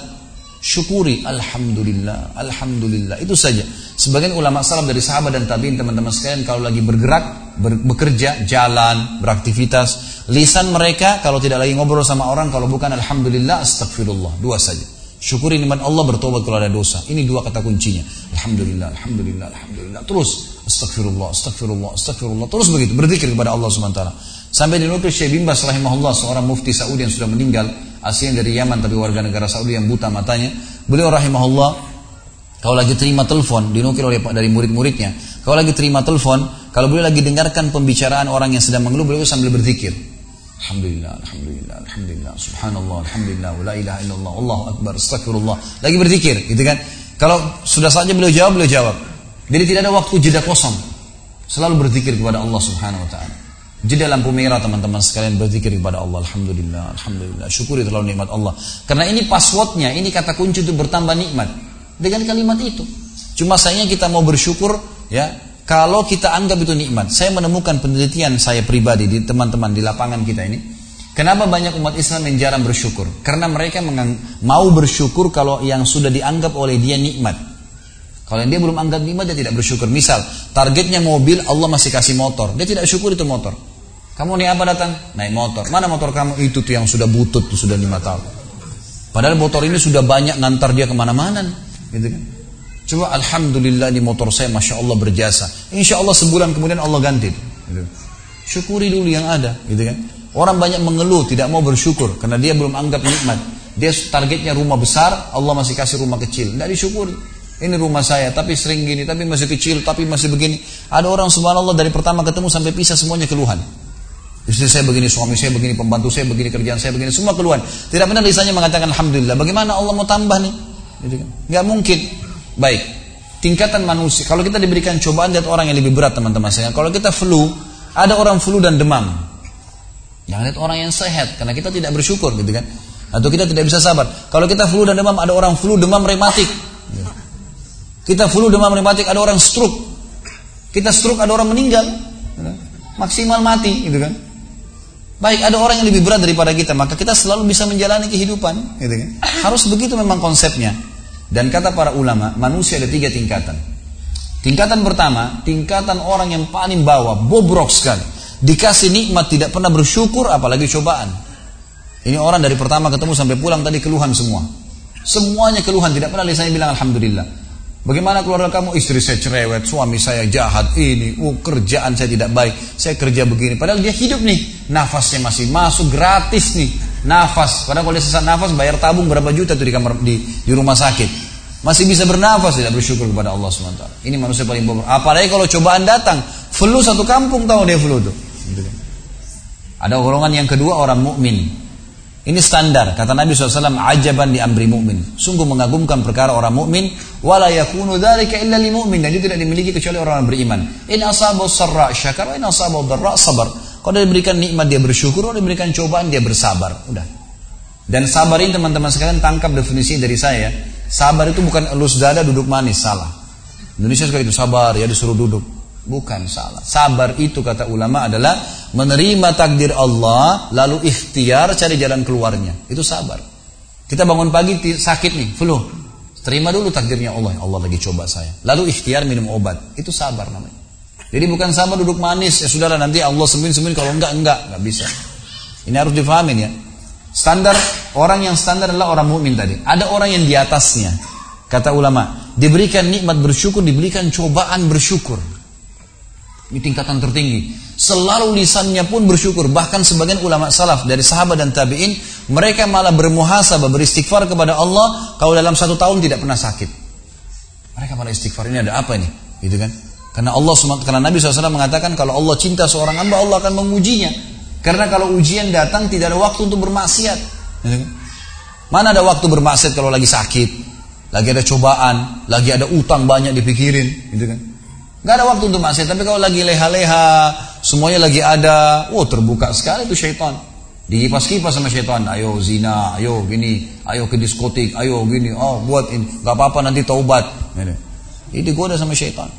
Syukuri. Alhamdulillah. Alhamdulillah. Itu saja. Sebagian ulama salaf dari sahabat dan tabiin teman-teman sekalian kalau lagi bergerak, ber, bekerja, jalan, beraktivitas, Lisan mereka kalau tidak lagi ngobrol sama orang kalau bukan alhamdulillah astagfirullah. Dua saja. Syukuri nikmat Allah bertobat kalau ada dosa. Ini dua kata kuncinya. Alhamdulillah, alhamdulillah, alhamdulillah. Terus astagfirullah, astagfirullah, astagfirullah. Terus begitu berzikir kepada Allah SWT. Sampai dinukil Syekh bin Bas rahimahullah seorang mufti Saudi yang sudah meninggal, asalnya dari Yaman tapi warga negara Saudi yang buta matanya. Beliau rahimahullah kalau lagi terima telepon dinukil oleh dari murid-muridnya. Kalau lagi terima telepon, kalau beliau lagi dengarkan pembicaraan orang yang sedang mengeluh, beliau sambil berzikir. Alhamdulillah, Alhamdulillah, Alhamdulillah, Subhanallah, Alhamdulillah, la ilaha illallah, Allahu Akbar, Astagfirullah. Lagi berzikir, gitu kan? Kalau sudah saja beliau jawab, beliau jawab. Jadi tidak ada waktu jeda kosong. Selalu berzikir kepada Allah Subhanahu wa taala. Jeda lampu merah teman-teman sekalian berzikir kepada Allah. Alhamdulillah, Alhamdulillah. Syukuri terlalu nikmat Allah. Karena ini passwordnya, ini kata kunci untuk bertambah nikmat. Dengan kalimat itu. Cuma sayangnya kita mau bersyukur, ya kalau kita anggap itu nikmat, saya menemukan penelitian saya pribadi di teman-teman di lapangan kita ini. Kenapa banyak umat Islam yang jarang bersyukur? Karena mereka mau bersyukur kalau yang sudah dianggap oleh dia nikmat. Kalau yang dia belum anggap nikmat, dia tidak bersyukur. Misal, targetnya mobil, Allah masih kasih motor. Dia tidak syukur itu motor. Kamu nih apa datang? Naik motor. Mana motor kamu? Itu tuh yang sudah butut, tuh sudah lima tahun. Padahal motor ini sudah banyak ngantar dia ke mana-mana. Gitu kan? Coba Alhamdulillah di motor saya Masya Allah berjasa. Insya Allah sebulan kemudian Allah ganti. Gitu. Syukuri dulu yang ada. Gitu kan. Orang banyak mengeluh, tidak mau bersyukur. Karena dia belum anggap nikmat. Dia targetnya rumah besar, Allah masih kasih rumah kecil. Tidak disyukuri. Ini rumah saya, tapi sering gini, tapi masih kecil, tapi masih begini. Ada orang subhanallah dari pertama ketemu sampai pisah semuanya keluhan. Istri saya begini, suami saya begini, pembantu saya begini, kerjaan saya begini, semua keluhan. Tidak benar lisannya mengatakan Alhamdulillah. Bagaimana Allah mau tambah nih? Gitu kan? Gak mungkin. Baik, tingkatan manusia. Kalau kita diberikan cobaan lihat orang yang lebih berat teman-teman saya. Kalau kita flu, ada orang flu dan demam. Jangan lihat orang yang sehat, karena kita tidak bersyukur gitu kan. Atau kita tidak bisa sabar. Kalau kita flu dan demam, ada orang flu demam rematik. Kita flu demam rematik, ada orang stroke. Kita stroke, ada orang meninggal. Maksimal mati gitu kan. Baik, ada orang yang lebih berat daripada kita, maka kita selalu bisa menjalani kehidupan, gitu kan? Harus begitu memang konsepnya. Dan kata para ulama, manusia ada tiga tingkatan. Tingkatan pertama, tingkatan orang yang paling bawah, bobrok sekali. Dikasih nikmat tidak pernah bersyukur, apalagi cobaan. Ini orang dari pertama ketemu sampai pulang tadi keluhan semua. Semuanya keluhan, tidak pernah lisannya bilang Alhamdulillah. Bagaimana keluarga kamu? Istri saya cerewet, suami saya jahat, ini, oh kerjaan saya tidak baik, saya kerja begini. Padahal dia hidup nih, nafasnya masih masuk gratis nih nafas. Padahal kalau dia sesak nafas bayar tabung berapa juta tuh di kamar di, di rumah sakit. Masih bisa bernafas tidak bersyukur kepada Allah SWT. Ini manusia paling bobrok. Apalagi kalau cobaan datang, flu satu kampung tahu dia flu tuh. Gitu kan. Ada golongan yang kedua orang mukmin. Ini standar kata Nabi SAW ajaban di amri mukmin. Sungguh mengagumkan perkara orang mukmin. Wala yakunu dzalika illa lil mu'min dan itu tidak dimiliki kecuali orang, -orang beriman. In asabu sarra syakar in asabu dharra sabar. Kalau dia diberikan nikmat dia bersyukur, kalau diberikan cobaan dia bersabar. Udah. Dan sabar ini teman-teman sekalian tangkap definisi dari saya. Sabar itu bukan elus dada duduk manis, salah. Indonesia suka itu sabar ya disuruh duduk. Bukan salah. Sabar itu kata ulama adalah menerima takdir Allah lalu ikhtiar cari jalan keluarnya. Itu sabar. Kita bangun pagi sakit nih, flu. Terima dulu takdirnya Allah. Allah lagi coba saya. Lalu ikhtiar minum obat. Itu sabar namanya. Jadi bukan sama duduk manis, ya sudahlah nanti Allah sembuhin-sembuhin kalau enggak enggak, enggak bisa. Ini harus difahamin ya. Standar orang yang standar adalah orang mukmin tadi. Ada orang yang di atasnya. Kata ulama, diberikan nikmat bersyukur, diberikan cobaan bersyukur. Ini tingkatan tertinggi. Selalu lisannya pun bersyukur. Bahkan sebagian ulama salaf dari sahabat dan tabi'in, mereka malah bermuhasabah, beristighfar kepada Allah kalau dalam satu tahun tidak pernah sakit. Mereka malah istighfar, ini ada apa ini? Gitu kan? Karena Allah karena Nabi SAW mengatakan kalau Allah cinta seorang hamba Allah akan mengujinya. Karena kalau ujian datang tidak ada waktu untuk bermaksiat. Mana ada waktu bermaksiat kalau lagi sakit, lagi ada cobaan, lagi ada utang banyak dipikirin, gitu kan? Gak ada waktu untuk maksiat. Tapi kalau lagi leha-leha, semuanya lagi ada, oh terbuka sekali itu syaitan. Dikipas-kipas sama syaitan, ayo zina, ayo gini, ayo ke diskotik, ayo gini, oh buat ini, gak apa-apa nanti taubat. Ini digoda sama syaitan.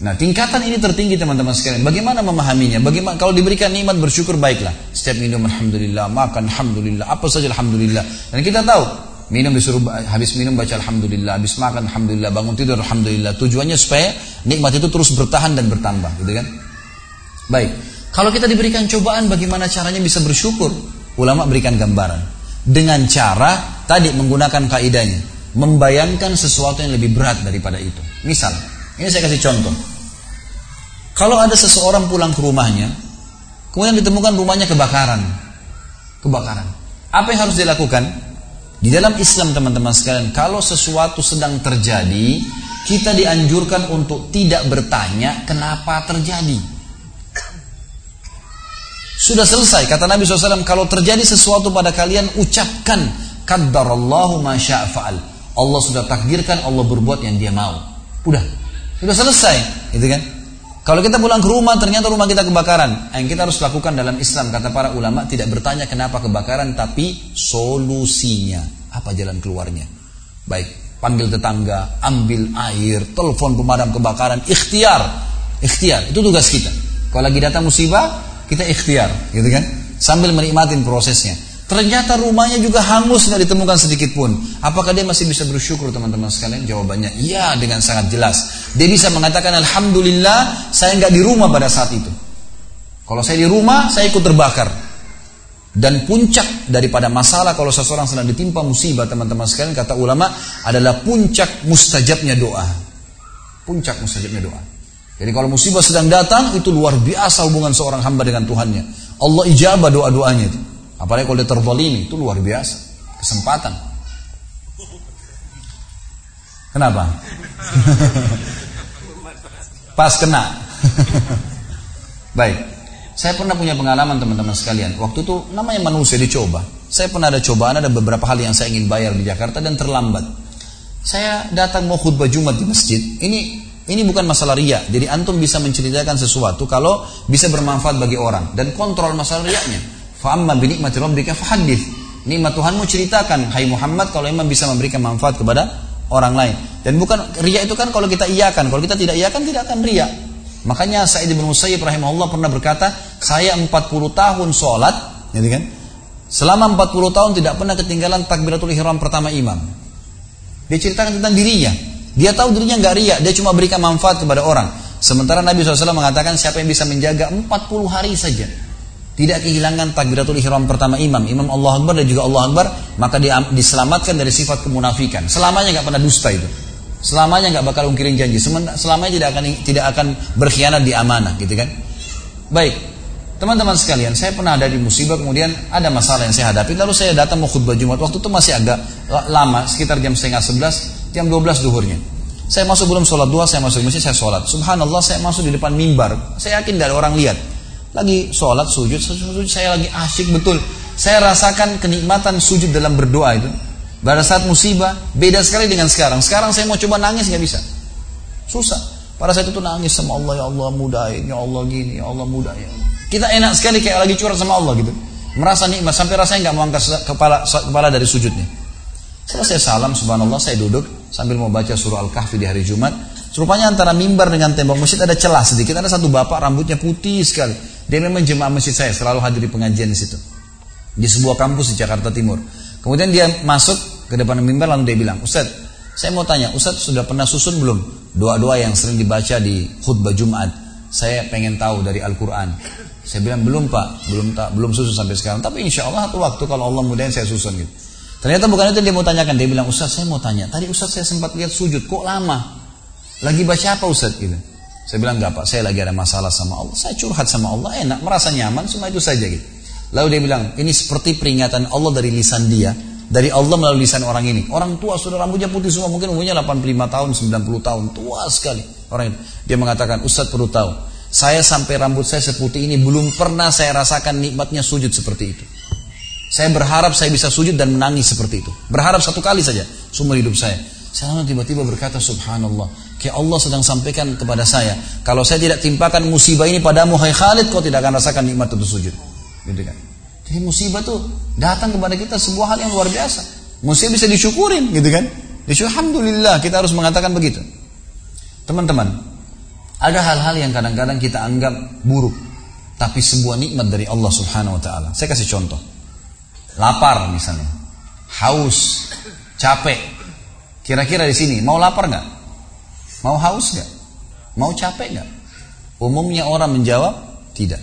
Nah, tingkatan ini tertinggi teman-teman sekalian. Bagaimana memahaminya? Bagaimana kalau diberikan nikmat bersyukur baiklah. Setiap minum alhamdulillah, makan alhamdulillah, apa saja alhamdulillah. Dan kita tahu, minum disuruh habis minum baca alhamdulillah, habis makan alhamdulillah, bangun tidur alhamdulillah. Tujuannya supaya nikmat itu terus bertahan dan bertambah, gitu kan? Baik. Kalau kita diberikan cobaan bagaimana caranya bisa bersyukur? Ulama berikan gambaran. Dengan cara tadi menggunakan kaidahnya, membayangkan sesuatu yang lebih berat daripada itu. Misal, ini saya kasih contoh. Kalau ada seseorang pulang ke rumahnya, kemudian ditemukan rumahnya kebakaran. Kebakaran. Apa yang harus dilakukan? Di dalam Islam teman-teman sekalian, kalau sesuatu sedang terjadi, kita dianjurkan untuk tidak bertanya kenapa terjadi. Sudah selesai, kata Nabi SAW, kalau terjadi sesuatu pada kalian, ucapkan, Qaddarallahu ma sya'fa'al. Allah sudah takdirkan, Allah berbuat yang dia mau. Udah, sudah selesai, gitu kan? Kalau kita pulang ke rumah, ternyata rumah kita kebakaran. Yang kita harus lakukan dalam Islam, kata para ulama, tidak bertanya kenapa kebakaran, tapi solusinya. Apa jalan keluarnya? Baik, panggil tetangga, ambil air, telepon pemadam kebakaran, ikhtiar. Ikhtiar, itu tugas kita. Kalau lagi datang musibah, kita ikhtiar, gitu kan? Sambil menikmati prosesnya. Ternyata rumahnya juga hangus nggak ditemukan sedikit pun. Apakah dia masih bisa bersyukur teman-teman sekalian? Jawabannya iya dengan sangat jelas. Dia bisa mengatakan Alhamdulillah saya nggak di rumah pada saat itu. Kalau saya di rumah saya ikut terbakar. Dan puncak daripada masalah kalau seseorang sedang ditimpa musibah teman-teman sekalian kata ulama adalah puncak mustajabnya doa. Puncak mustajabnya doa. Jadi kalau musibah sedang datang itu luar biasa hubungan seorang hamba dengan Tuhannya. Allah ijabah doa-doanya itu. Apalagi kalau dia terzalimi itu luar biasa. Kesempatan. Kenapa? Pas kena. Baik. Saya pernah punya pengalaman teman-teman sekalian. Waktu itu namanya manusia dicoba. Saya pernah ada cobaan, ada beberapa hal yang saya ingin bayar di Jakarta dan terlambat. Saya datang mau khutbah Jumat di masjid. Ini ini bukan masalah ria. Jadi antum bisa menceritakan sesuatu kalau bisa bermanfaat bagi orang dan kontrol masalah riaknya. Fa'amma bi nikmati rabbika fahaddits. Nikmat Tuhanmu ceritakan, hai Muhammad kalau memang bisa memberikan manfaat kepada orang lain. Dan bukan ria itu kan kalau kita iakan, kalau kita tidak iakan tidak akan ria. Makanya Sa'id bin Musayyib rahimahullah pernah berkata, saya 40 tahun sholat, gitu kan? Selama 40 tahun tidak pernah ketinggalan takbiratul ihram pertama imam. Dia ceritakan tentang dirinya. Dia tahu dirinya nggak ria, dia cuma berikan manfaat kepada orang. Sementara Nabi SAW mengatakan siapa yang bisa menjaga 40 hari saja. Tidak kehilangan takbiratul ihram pertama imam. Imam Allah Akbar dan juga Allah Akbar. Maka dia diselamatkan dari sifat kemunafikan. Selamanya nggak pernah dusta itu. Selamanya nggak bakal ungkirin janji. Selamanya tidak akan tidak akan berkhianat di amanah, gitu kan? Baik, teman-teman sekalian, saya pernah ada di musibah, kemudian ada masalah yang saya hadapi, lalu saya datang mau khutbah Jumat. Waktu itu masih agak lama, sekitar jam setengah sebelas, jam dua belas duhurnya. Saya masuk belum sholat dua, saya masuk masjid, saya sholat. Subhanallah, saya masuk di depan mimbar. Saya yakin ada orang lihat. Lagi sholat, sujud, sujud, saya lagi asyik betul. Saya rasakan kenikmatan sujud dalam berdoa itu. Pada saat musibah, beda sekali dengan sekarang. Sekarang saya mau coba nangis nggak bisa. Susah. Pada saat itu nangis sama Allah, ya Allah mudahin, ya Allah gini, ya Allah mudah ya. Kita enak sekali kayak lagi curhat sama Allah gitu. Merasa nikmat sampai rasanya nggak mau angkat kepala kepala dari sujudnya. Selesai salam, subhanallah saya duduk sambil mau baca surah Al-Kahfi di hari Jumat. Rupanya antara mimbar dengan tembok masjid ada celah sedikit. Ada satu bapak rambutnya putih sekali. Dia memang jemaah masjid saya, selalu hadir di pengajian di situ. Di sebuah kampus di Jakarta Timur. Kemudian dia masuk ke depan mimbar lalu dia bilang, Ustaz, saya mau tanya, Ustaz sudah pernah susun belum doa-doa yang sering dibaca di khutbah Jumat? Saya pengen tahu dari Al-Quran. Saya bilang belum pak, belum tak, belum susun sampai sekarang. Tapi insya Allah waktu kalau Allah mudahin saya susun gitu. Ternyata bukan itu dia mau tanyakan. Dia bilang Ustaz saya mau tanya. Tadi Ustaz saya sempat lihat sujud, kok lama? Lagi baca apa Ustaz gitu? Saya bilang enggak pak, saya lagi ada masalah sama Allah. Saya curhat sama Allah, enak, merasa nyaman, cuma itu saja gitu. Lalu dia bilang, ini seperti peringatan Allah dari lisan dia, dari Allah melalui lisan orang ini. Orang tua sudah rambutnya putih semua, mungkin umurnya 85 tahun, 90 tahun, tua sekali. Orang itu. Dia mengatakan, Ustaz perlu tahu, saya sampai rambut saya seputih ini belum pernah saya rasakan nikmatnya sujud seperti itu. Saya berharap saya bisa sujud dan menangis seperti itu. Berharap satu kali saja seumur hidup saya. Saya tiba-tiba berkata subhanallah. Kayak Allah sedang sampaikan kepada saya. Kalau saya tidak timpakan musibah ini padamu hai Khalid. Kau tidak akan rasakan nikmat itu sujud. Gitu kan. Jadi musibah tuh datang kepada kita sebuah hal yang luar biasa. Musibah bisa disyukurin gitu kan. Disyukur, Alhamdulillah kita harus mengatakan begitu. Teman-teman, ada hal-hal yang kadang-kadang kita anggap buruk. Tapi sebuah nikmat dari Allah subhanahu wa ta'ala. Saya kasih contoh. Lapar misalnya. Haus. Capek. Kira-kira di sini mau lapar nggak? Mau haus nggak? Mau capek nggak? Umumnya orang menjawab tidak.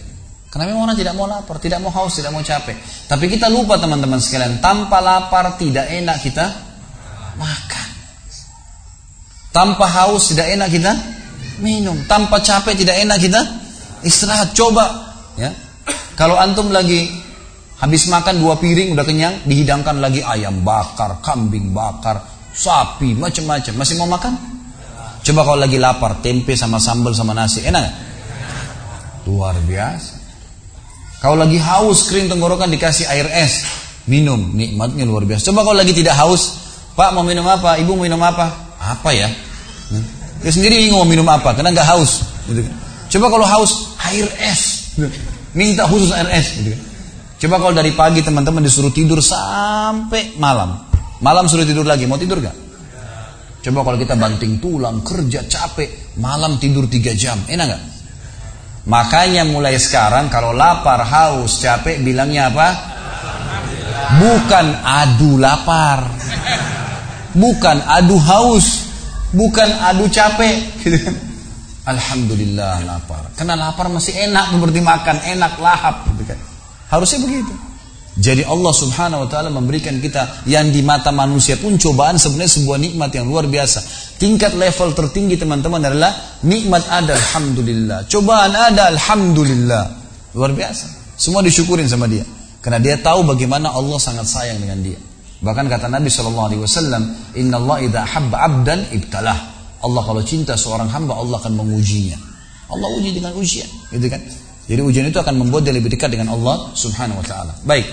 Karena memang orang tidak mau lapar, tidak mau haus, tidak mau capek. Tapi kita lupa teman-teman sekalian, tanpa lapar tidak enak kita makan. Tanpa haus tidak enak kita minum. Tanpa capek tidak enak kita istirahat. Coba ya. Kalau antum lagi habis makan dua piring udah kenyang, dihidangkan lagi ayam bakar, kambing bakar, sapi, macam-macam. Masih mau makan? Coba kalau lagi lapar, tempe sama sambal sama nasi, enak gak? Luar biasa. Kalau lagi haus kering tenggorokan dikasih air es, minum, nikmatnya luar biasa. Coba kalau lagi tidak haus, Pak mau minum apa? Ibu mau minum apa? Apa ya? Dia sendiri bingung mau minum apa, karena nggak haus. Gitu kan. Coba kalau haus, air es. Minta khusus air es. Gitu kan. Coba kalau dari pagi teman-teman disuruh tidur sampai malam. Malam suruh tidur lagi, mau tidur gak? Coba kalau kita banting tulang, kerja capek, malam tidur 3 jam, enak gak? Makanya mulai sekarang kalau lapar, haus, capek bilangnya apa? Bukan adu lapar. Bukan adu haus. Bukan adu capek. Gitu kan. Alhamdulillah lapar. Karena lapar masih enak seperti makan, enak lahap. Gitu kan. Harusnya begitu. Jadi Allah subhanahu wa ta'ala memberikan kita yang di mata manusia pun cobaan sebenarnya sebuah nikmat yang luar biasa. Tingkat level tertinggi teman-teman adalah nikmat ada Alhamdulillah. Cobaan ada Alhamdulillah. Luar biasa. Semua disyukurin sama dia. Karena dia tahu bagaimana Allah sangat sayang dengan dia. Bahkan kata Nabi SAW, Inna Allah idha habba abdan ibtalah. Allah kalau cinta seorang hamba, Allah akan mengujinya. Allah uji dengan ujian. Gitu kan? Jadi ujian itu akan membuat dia lebih dekat dengan Allah subhanahu wa ta'ala. Baik.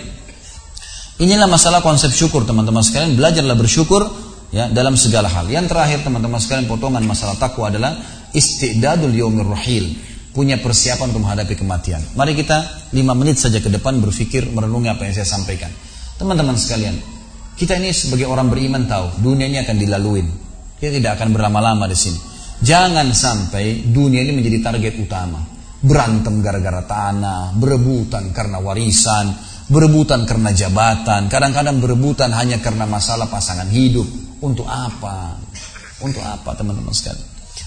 Inilah masalah konsep syukur teman-teman sekalian. Belajarlah bersyukur ya dalam segala hal. Yang terakhir teman-teman sekalian potongan masalah takwa adalah istidadul yaumir rahil. Punya persiapan untuk menghadapi kematian. Mari kita lima menit saja ke depan berpikir merenungi apa yang saya sampaikan. Teman-teman sekalian, kita ini sebagai orang beriman tahu dunia ini akan dilaluin. Kita tidak akan berlama-lama di sini. Jangan sampai dunia ini menjadi target utama. Berantem gara-gara tanah, berebutan karena warisan, berebutan karena jabatan, kadang-kadang berebutan hanya karena masalah pasangan hidup. Untuk apa? Untuk apa teman-teman sekalian?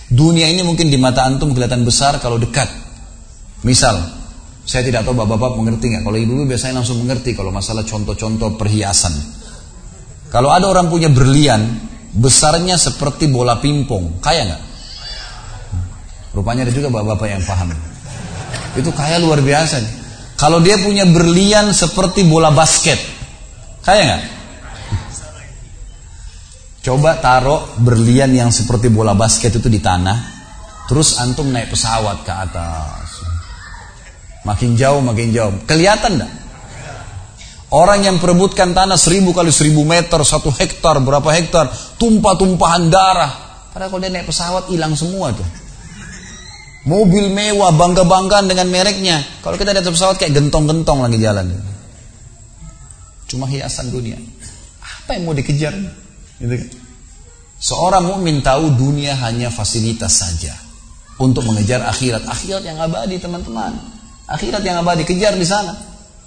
Dunia ini mungkin di mata antum kelihatan besar kalau dekat. Misal, saya tidak tahu bapak-bapak mengerti nggak. Kalau ibu-ibu biasanya langsung mengerti kalau masalah contoh-contoh perhiasan. Kalau ada orang punya berlian, besarnya seperti bola pimpong, kaya nggak? Rupanya ada juga bapak-bapak yang paham. Itu kaya luar biasa nih. Kalau dia punya berlian seperti bola basket, kaya nggak? Coba taruh berlian yang seperti bola basket itu di tanah, terus antum naik pesawat ke atas. Makin jauh, makin jauh. Kelihatan enggak? Orang yang perebutkan tanah seribu kali seribu meter, satu hektar, berapa hektar, tumpah-tumpahan darah. Padahal kalau dia naik pesawat hilang semua tuh. Mobil mewah, bangga-banggaan dengan mereknya. Kalau kita di pesawat kayak gentong-gentong lagi jalan. Cuma hiasan dunia. Apa yang mau dikejar? Gitu kan? Seorang mukmin tahu dunia hanya fasilitas saja untuk mengejar akhirat. Akhirat yang abadi, teman-teman. Akhirat yang abadi kejar di sana.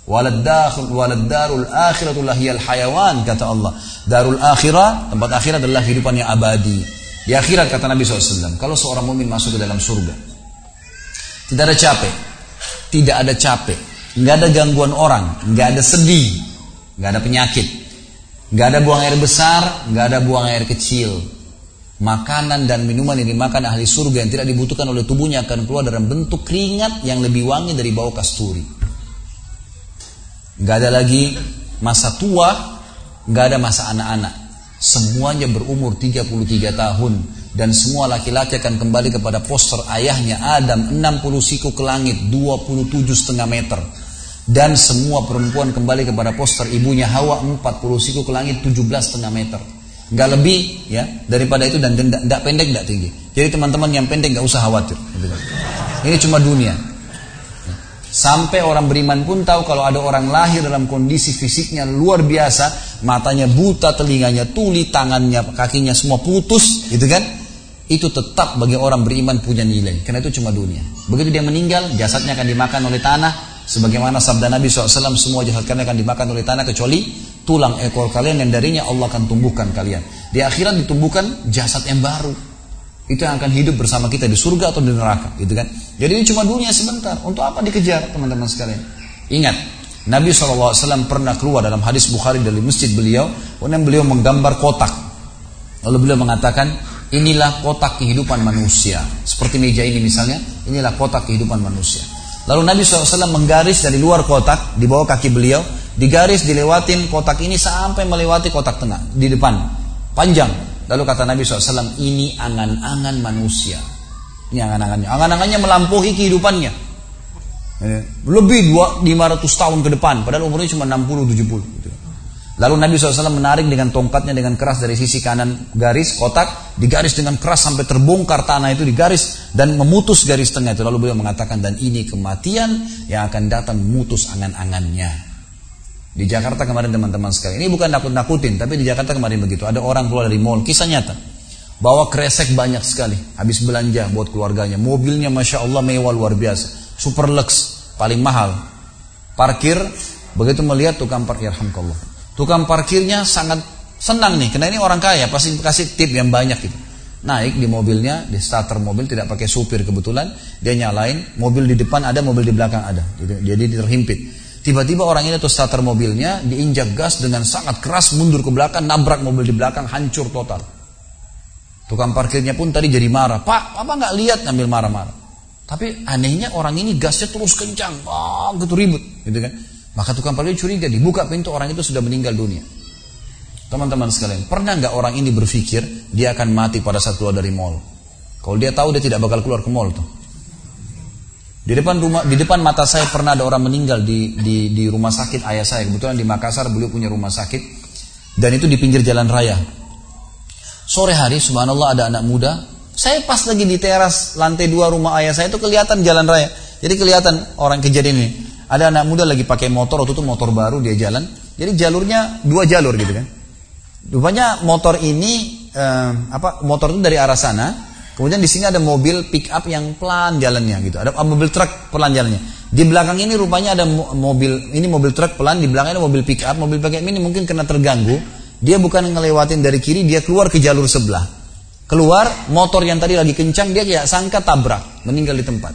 Walad darul akhiratul lahiyal hayawan kata Allah. Darul akhirah, tempat akhirat adalah kehidupan yang abadi. Di akhirat kata Nabi SAW, kalau seorang mukmin masuk ke dalam surga, tidak ada capek. Tidak ada capek. Nggak ada gangguan orang. Nggak ada sedih. Nggak ada penyakit. Nggak ada buang air besar. Nggak ada buang air kecil. Makanan dan minuman yang dimakan ahli surga yang tidak dibutuhkan oleh tubuhnya akan keluar dalam bentuk keringat yang lebih wangi dari bau kasturi. Nggak ada lagi masa tua. Nggak ada masa anak-anak. Semuanya berumur 33 tahun dan semua laki-laki akan kembali kepada poster ayahnya Adam 60 siku ke langit 27 setengah meter. Dan semua perempuan kembali kepada poster ibunya Hawa 40 siku ke langit 17 setengah meter. Nggak lebih ya daripada itu dan tidak pendek tidak tinggi. Jadi teman-teman yang pendek nggak usah khawatir. Ini cuma dunia Sampai orang beriman pun tahu kalau ada orang lahir dalam kondisi fisiknya luar biasa, matanya buta, telinganya tuli, tangannya, kakinya semua putus, gitu kan? itu tetap bagi orang beriman punya nilai. Karena itu cuma dunia. Begitu dia meninggal, jasadnya akan dimakan oleh tanah. Sebagaimana sabda Nabi SAW, semua jasad kalian akan dimakan oleh tanah kecuali tulang ekor kalian yang darinya Allah akan tumbuhkan kalian. Di akhirat ditumbuhkan jasad yang baru. Itu yang akan hidup bersama kita di surga atau di neraka, gitu kan? Jadi ini cuma dunia sebentar. Untuk apa dikejar, teman-teman sekalian? Ingat, Nabi SAW pernah keluar dalam hadis Bukhari dari masjid beliau, kemudian beliau menggambar kotak. Lalu beliau mengatakan, Inilah kotak kehidupan manusia. Seperti meja ini misalnya, inilah kotak kehidupan manusia. Lalu Nabi SAW menggaris dari luar kotak, di bawah kaki beliau, digaris, dilewatin kotak ini sampai melewati kotak tengah, di depan. Panjang. Lalu kata Nabi SAW, ini angan-angan manusia. Ini angan-angannya. Angan-angannya melampaui kehidupannya. Lebih 500 tahun ke depan, padahal umurnya cuma 60-70. Lalu Nabi SAW menarik dengan tongkatnya dengan keras dari sisi kanan garis kotak, digaris dengan keras sampai terbongkar tanah itu digaris dan memutus garis tengah itu. Lalu beliau mengatakan dan ini kematian yang akan datang memutus angan-angannya. Di Jakarta kemarin teman-teman sekali, ini bukan nakut-nakutin, tapi di Jakarta kemarin begitu. Ada orang keluar dari mall, kisah nyata. Bawa kresek banyak sekali, habis belanja buat keluarganya. Mobilnya Masya Allah mewah luar biasa. Super lux, paling mahal. Parkir, begitu melihat tukang parkir, Alhamdulillah Tukang parkirnya sangat senang nih, karena ini orang kaya, pasti kasih tip yang banyak gitu. Naik di mobilnya, di starter mobil tidak pakai supir kebetulan, dia nyalain, mobil di depan ada, mobil di belakang ada, jadi terhimpit. Tiba-tiba orang ini tuh starter mobilnya diinjak gas dengan sangat keras mundur ke belakang, nabrak mobil di belakang, hancur total. Tukang parkirnya pun tadi jadi marah. Pak, apa nggak lihat ngambil marah-marah? Tapi anehnya orang ini gasnya terus kencang, oh, gitu ribut, gitu kan? Maka tukang parkir curiga, dibuka pintu orang itu sudah meninggal dunia. Teman-teman sekalian, pernah nggak orang ini berpikir dia akan mati pada saat keluar dari mall? Kalau dia tahu dia tidak bakal keluar ke mall tuh. Di depan rumah, di depan mata saya pernah ada orang meninggal di, di, di rumah sakit ayah saya. Kebetulan di Makassar beliau punya rumah sakit dan itu di pinggir jalan raya. Sore hari, subhanallah ada anak muda. Saya pas lagi di teras lantai dua rumah ayah saya itu kelihatan jalan raya. Jadi kelihatan orang kejadian ini. Ada anak muda lagi pakai motor, waktu itu motor baru dia jalan. Jadi jalurnya dua jalur gitu kan. Rupanya motor ini eh, apa motor itu dari arah sana, kemudian di sini ada mobil pick up yang pelan jalannya gitu. Ada mobil truk pelan jalannya. Di belakang ini rupanya ada mobil ini mobil truk pelan, di belakangnya ada mobil pick up, mobil pick up ini mungkin kena terganggu dia bukan ngelewatin dari kiri, dia keluar ke jalur sebelah. Keluar, motor yang tadi lagi kencang, dia kayak sangka tabrak, meninggal di tempat.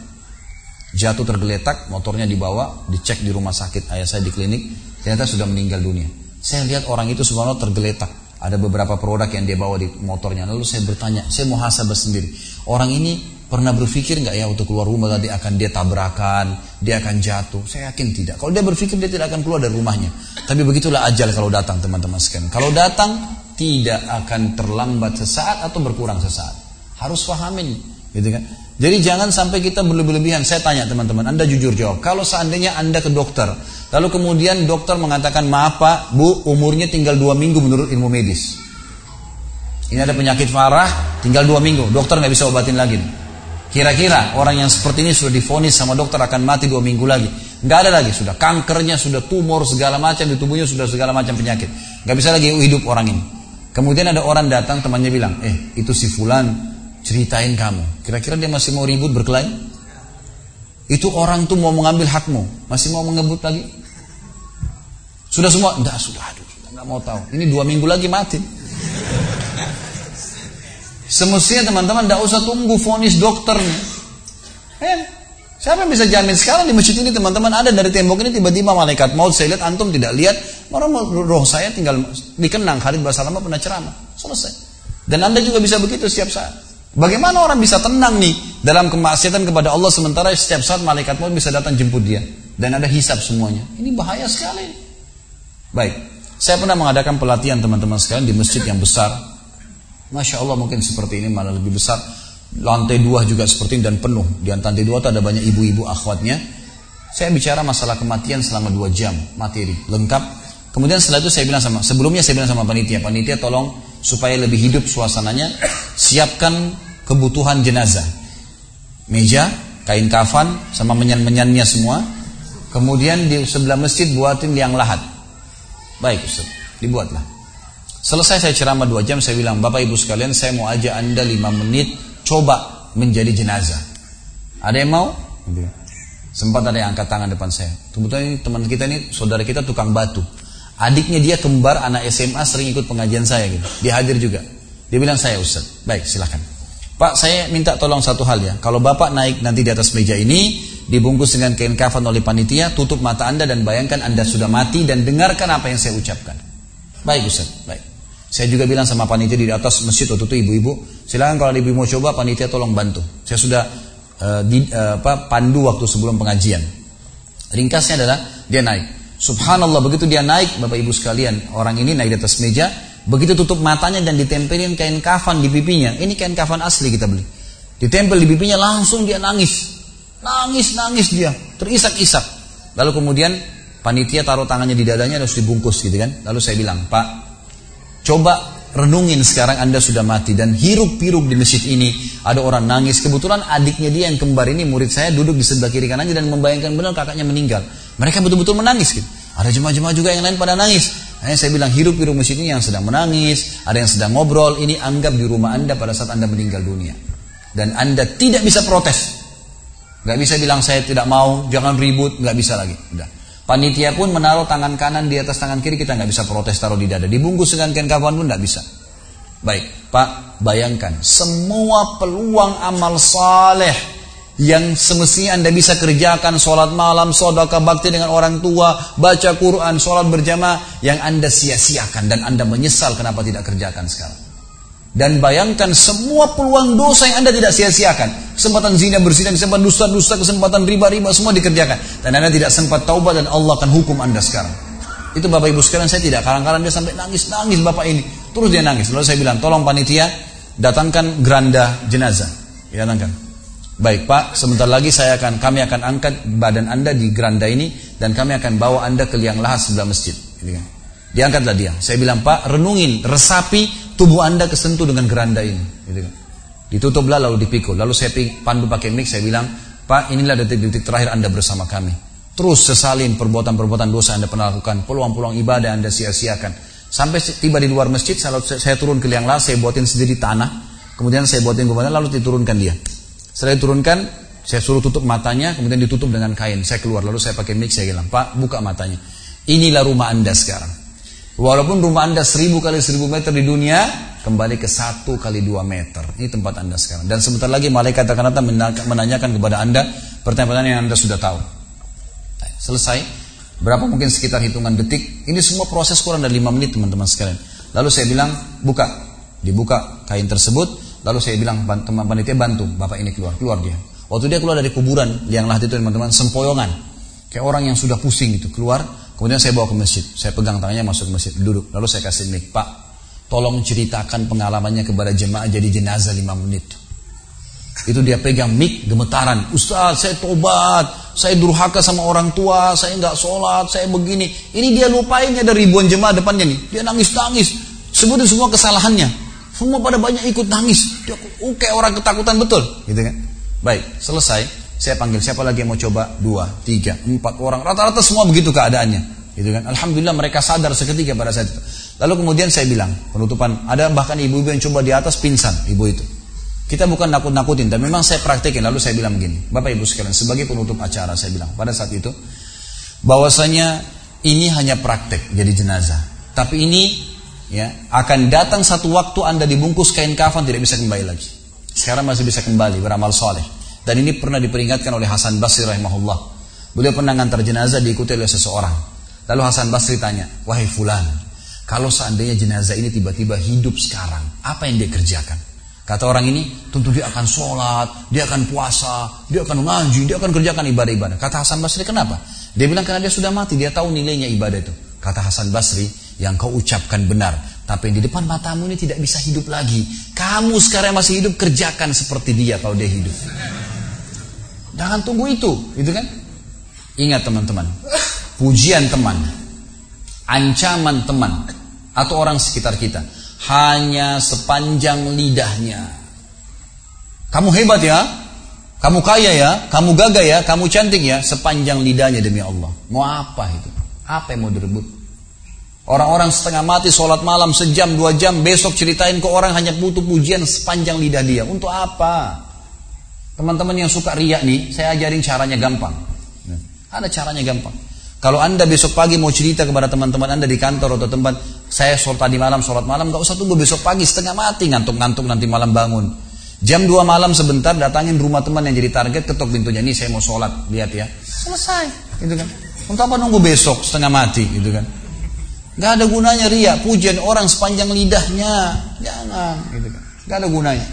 Jatuh tergeletak, motornya dibawa, dicek di rumah sakit ayah saya di klinik, ternyata sudah meninggal dunia. Saya lihat orang itu subhanallah tergeletak. Ada beberapa produk yang dia bawa di motornya. Lalu saya bertanya, saya mau hasabah sendiri. Orang ini Pernah berpikir nggak ya untuk keluar rumah tadi akan dia tabrakan, dia akan jatuh? Saya yakin tidak. Kalau dia berpikir dia tidak akan keluar dari rumahnya. Tapi begitulah ajal kalau datang teman-teman sekalian. Kalau datang tidak akan terlambat sesaat atau berkurang sesaat. Harus pahamin, gitu kan? Jadi jangan sampai kita berlebihan. Saya tanya teman-teman, Anda jujur jawab. Kalau seandainya Anda ke dokter, lalu kemudian dokter mengatakan, maaf pak, bu, umurnya tinggal dua minggu menurut ilmu medis. Ini ada penyakit parah, tinggal dua minggu. Dokter nggak bisa obatin lagi. Kira-kira orang yang seperti ini sudah difonis sama dokter akan mati dua minggu lagi. Nggak ada lagi, sudah kankernya, sudah tumor segala macam di tubuhnya sudah segala macam penyakit. Nggak bisa lagi hidup orang ini. Kemudian ada orang datang temannya bilang, eh itu si Fulan ceritain kamu. Kira-kira dia masih mau ribut berkelahi? Itu orang tuh mau mengambil hakmu, masih mau mengebut lagi? Sudah semua? Enggak, sudah, aduh, enggak mau tahu. Ini dua minggu lagi mati. Semestinya teman-teman tidak usah tunggu vonis dokternya. Eh, siapa yang bisa jamin sekarang di masjid ini teman-teman ada dari tembok ini tiba-tiba malaikat maut saya lihat antum tidak lihat orang roh saya tinggal dikenang Khalid Basalamah pernah ceramah selesai. Dan anda juga bisa begitu setiap saat. Bagaimana orang bisa tenang nih dalam kemaksiatan kepada Allah sementara setiap saat malaikat maut bisa datang jemput dia dan ada hisap semuanya. Ini bahaya sekali. Baik, saya pernah mengadakan pelatihan teman-teman sekalian di masjid yang besar Masya Allah mungkin seperti ini malah lebih besar. Lantai dua juga seperti ini dan penuh. Di lantai dua itu ada banyak ibu-ibu akhwatnya. Saya bicara masalah kematian selama dua jam materi lengkap. Kemudian setelah itu saya bilang sama sebelumnya saya bilang sama panitia, panitia tolong supaya lebih hidup suasananya, siapkan kebutuhan jenazah, meja, kain kafan, sama menyan-menyannya semua. Kemudian di sebelah masjid buatin liang lahat. Baik Ustaz, dibuatlah. Selesai saya ceramah dua jam, saya bilang, Bapak Ibu sekalian, saya mau ajak Anda lima menit, coba menjadi jenazah. Ada yang mau? Sempat ada yang angkat tangan depan saya. Kebetulan ini teman kita ini, saudara kita tukang batu. Adiknya dia kembar anak SMA sering ikut pengajian saya gitu. Dia hadir juga. Dia bilang saya Ustaz. Baik, silahkan. Pak, saya minta tolong satu hal ya. Kalau Bapak naik nanti di atas meja ini, dibungkus dengan kain kafan oleh panitia, tutup mata Anda dan bayangkan Anda sudah mati dan dengarkan apa yang saya ucapkan. Baik Ustaz, baik. Saya juga bilang sama panitia di atas masjid waktu itu ibu-ibu, silakan kalau ibu mau coba panitia tolong bantu. Saya sudah uh, di, uh, apa, pandu waktu sebelum pengajian. Ringkasnya adalah dia naik. Subhanallah begitu dia naik, bapak ibu sekalian, orang ini naik di atas meja, begitu tutup matanya dan ditempelin kain kafan di pipinya. Ini kain kafan asli kita beli. Ditempel di pipinya langsung dia nangis. Nangis, nangis dia, terisak-isak. Lalu kemudian panitia taruh tangannya di dadanya harus dibungkus gitu kan. Lalu saya bilang, Pak, Coba renungin sekarang Anda sudah mati dan hiruk-piruk di masjid ini ada orang nangis. Kebetulan adiknya dia yang kembar ini murid saya duduk di sebelah kiri kanannya dan membayangkan benar kakaknya meninggal. Mereka betul-betul menangis gitu. Ada jemaah-jemaah juga yang lain pada nangis. Hanya saya bilang hirup-piruk masjid ini yang sedang menangis, ada yang sedang ngobrol, ini anggap di rumah Anda pada saat Anda meninggal dunia. Dan Anda tidak bisa protes. Gak bisa bilang saya tidak mau, jangan ribut, gak bisa lagi. Udah. Panitia pun menaruh tangan kanan di atas tangan kiri kita nggak bisa protes taruh di dada. Dibungkus dengan kain kafan pun nggak bisa. Baik, Pak, bayangkan semua peluang amal saleh yang semestinya Anda bisa kerjakan sholat malam, sodaka bakti dengan orang tua, baca Quran, sholat berjamaah yang Anda sia-siakan dan Anda menyesal kenapa tidak kerjakan sekarang. Dan bayangkan semua peluang dosa yang Anda tidak sia-siakan. Kesempatan zina berzina, kesempatan dusta-dusta, kesempatan riba-riba semua dikerjakan. Dan Anda tidak sempat taubat dan Allah akan hukum Anda sekarang. Itu Bapak Ibu sekalian saya tidak. Kadang-kadang dia sampai nangis-nangis Bapak ini. Terus dia nangis. Lalu saya bilang, tolong panitia datangkan geranda jenazah. Datangkan. Baik Pak, sebentar lagi saya akan kami akan angkat badan Anda di geranda ini dan kami akan bawa Anda ke liang lahat sebelah masjid. Kan. Diangkatlah dia. Saya bilang Pak, renungin, resapi tubuh Anda kesentuh dengan geranda ini. Gitu kan. Ditutuplah lalu dipikul. Lalu saya pandu pakai mic, saya bilang, Pak inilah detik-detik terakhir Anda bersama kami. Terus sesalin perbuatan-perbuatan dosa Anda pernah lakukan, peluang-peluang ibadah Anda sia-siakan. Sampai tiba di luar masjid, saya, turun ke liang lahat, saya buatin sendiri tanah, kemudian saya buatin kemudian lalu diturunkan dia. Setelah diturunkan, saya suruh tutup matanya, kemudian ditutup dengan kain. Saya keluar, lalu saya pakai mic, saya bilang, Pak, buka matanya. Inilah rumah Anda sekarang. Walaupun rumah Anda seribu kali seribu meter di dunia, kembali ke satu kali dua meter. Ini tempat Anda sekarang. Dan sebentar lagi malaikat akan datang menanyakan kepada Anda pertanyaan-pertanyaan yang Anda sudah tahu. Selesai. Berapa mungkin sekitar hitungan detik. Ini semua proses kurang dari lima menit teman-teman sekalian. Lalu saya bilang, buka. Dibuka kain tersebut. Lalu saya bilang teman panitia bantu bapak ini keluar, keluar dia. Waktu dia keluar dari kuburan liang lahat itu teman-teman sempoyongan, kayak orang yang sudah pusing itu keluar. Kemudian saya bawa ke masjid, saya pegang tangannya masuk ke masjid, duduk. Lalu saya kasih mic, Pak, tolong ceritakan pengalamannya kepada jemaah jadi jenazah lima menit. Itu dia pegang mic gemetaran. Ustaz, saya tobat, saya durhaka sama orang tua, saya nggak sholat, saya begini. Ini dia lupain ada ribuan jemaah depannya nih. Dia nangis-nangis, sebutin semua kesalahannya. Semua pada banyak ikut nangis. Dia uh, kayak orang ketakutan betul, gitu kan? Baik, selesai. Saya panggil siapa lagi yang mau coba? Dua, tiga, empat orang. Rata-rata semua begitu keadaannya, gitu kan? Alhamdulillah mereka sadar seketika pada saat itu. Lalu kemudian saya bilang penutupan. Ada bahkan ibu-ibu yang coba di atas pingsan, ibu itu. Kita bukan nakut-nakutin, tapi memang saya praktekin. Lalu saya bilang begini, Bapak Ibu sekalian, sebagai penutup acara saya bilang pada saat itu, bahwasanya ini hanya praktek jadi jenazah. Tapi ini ya akan datang satu waktu anda dibungkus kain kafan tidak bisa kembali lagi. Sekarang masih bisa kembali beramal soleh. Dan ini pernah diperingatkan oleh Hasan Basri rahimahullah. Beliau pernah ngantar jenazah diikuti oleh seseorang. Lalu Hasan Basri tanya wahai fulan kalau seandainya jenazah ini tiba-tiba hidup sekarang apa yang dia kerjakan? Kata orang ini tentu dia akan sholat dia akan puasa dia akan ngaji dia akan kerjakan ibadah-ibadah. Kata Hasan Basri kenapa? Dia bilang karena dia sudah mati dia tahu nilainya ibadah itu. Kata Hasan Basri yang kau ucapkan benar. Tapi di depan matamu ini tidak bisa hidup lagi. Kamu sekarang masih hidup, kerjakan seperti dia kalau dia hidup. Jangan tunggu itu, itu kan? Ingat teman-teman, pujian teman, ancaman teman, atau orang sekitar kita, hanya sepanjang lidahnya. Kamu hebat ya, kamu kaya ya, kamu gagah ya, kamu cantik ya, sepanjang lidahnya demi Allah. Mau apa itu? Apa yang mau direbut? Orang-orang setengah mati sholat malam sejam dua jam besok ceritain ke orang hanya butuh pujian sepanjang lidah dia. Untuk apa? Teman-teman yang suka riak nih, saya ajarin caranya gampang. Ada caranya gampang. Kalau anda besok pagi mau cerita kepada teman-teman anda di kantor atau tempat, saya sholat tadi malam, sholat malam, gak usah tunggu besok pagi setengah mati ngantuk-ngantuk nanti malam bangun. Jam 2 malam sebentar datangin rumah teman yang jadi target ketok pintunya ini saya mau sholat lihat ya selesai gitu kan untuk apa nunggu besok setengah mati gitu kan Gak ada gunanya ria, pujian orang sepanjang lidahnya. Jangan, gitu kan. Gak ada gunanya.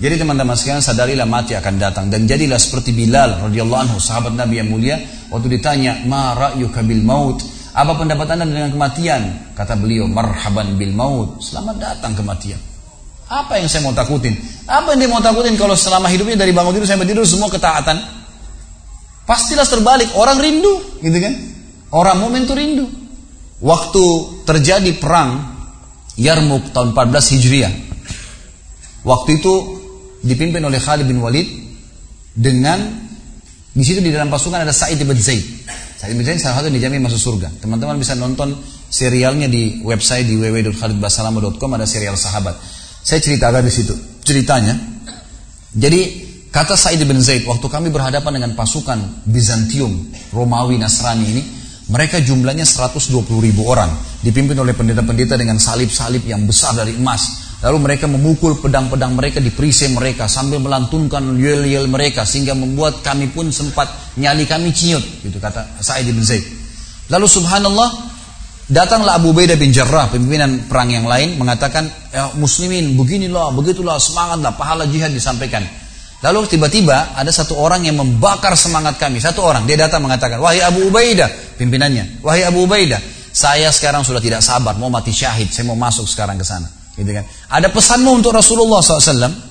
Jadi teman-teman sekalian sadarilah mati akan datang. Dan jadilah seperti Bilal radhiyallahu anhu sahabat Nabi yang mulia waktu ditanya ma ra'yuka bil maut? Apa pendapat anda dengan kematian? Kata beliau marhaban bil maut. Selamat datang kematian. Apa yang saya mau takutin? Apa yang dia mau takutin kalau selama hidupnya dari bangun tidur sampai tidur semua ketaatan? Pastilah terbalik. Orang rindu gitu kan? Orang momen itu rindu waktu terjadi perang Yarmuk tahun 14 Hijriah. Waktu itu dipimpin oleh Khalid bin Walid dengan di situ di dalam pasukan ada Sa'id bin Zaid. Sa'id bin Zaid salah satu dijamin masuk surga. Teman-teman bisa nonton serialnya di website di www.khalidbasalama.com ada serial sahabat. Saya ceritakan di situ. Ceritanya, jadi kata Sa'id bin Zaid, waktu kami berhadapan dengan pasukan Bizantium, Romawi, Nasrani ini, mereka jumlahnya 120 ribu orang, dipimpin oleh pendeta-pendeta dengan salib-salib yang besar dari emas. Lalu mereka memukul pedang-pedang mereka di perisai mereka sambil melantunkan yel-yel mereka sehingga membuat kami pun sempat nyali kami ciut gitu kata Sa'id bin Zaid. Lalu subhanallah datanglah Abu Ubaidah bin Jarrah pimpinan perang yang lain mengatakan ya, muslimin beginilah begitulah semangatlah pahala jihad disampaikan. Lalu tiba-tiba ada satu orang yang membakar semangat kami. Satu orang dia datang mengatakan, "Wahai Abu Ubaidah," pimpinannya, "Wahai Abu Ubaidah, saya sekarang sudah tidak sabar mau mati syahid, saya mau masuk sekarang ke sana." Gitu kan. Ada pesanmu untuk Rasulullah SAW?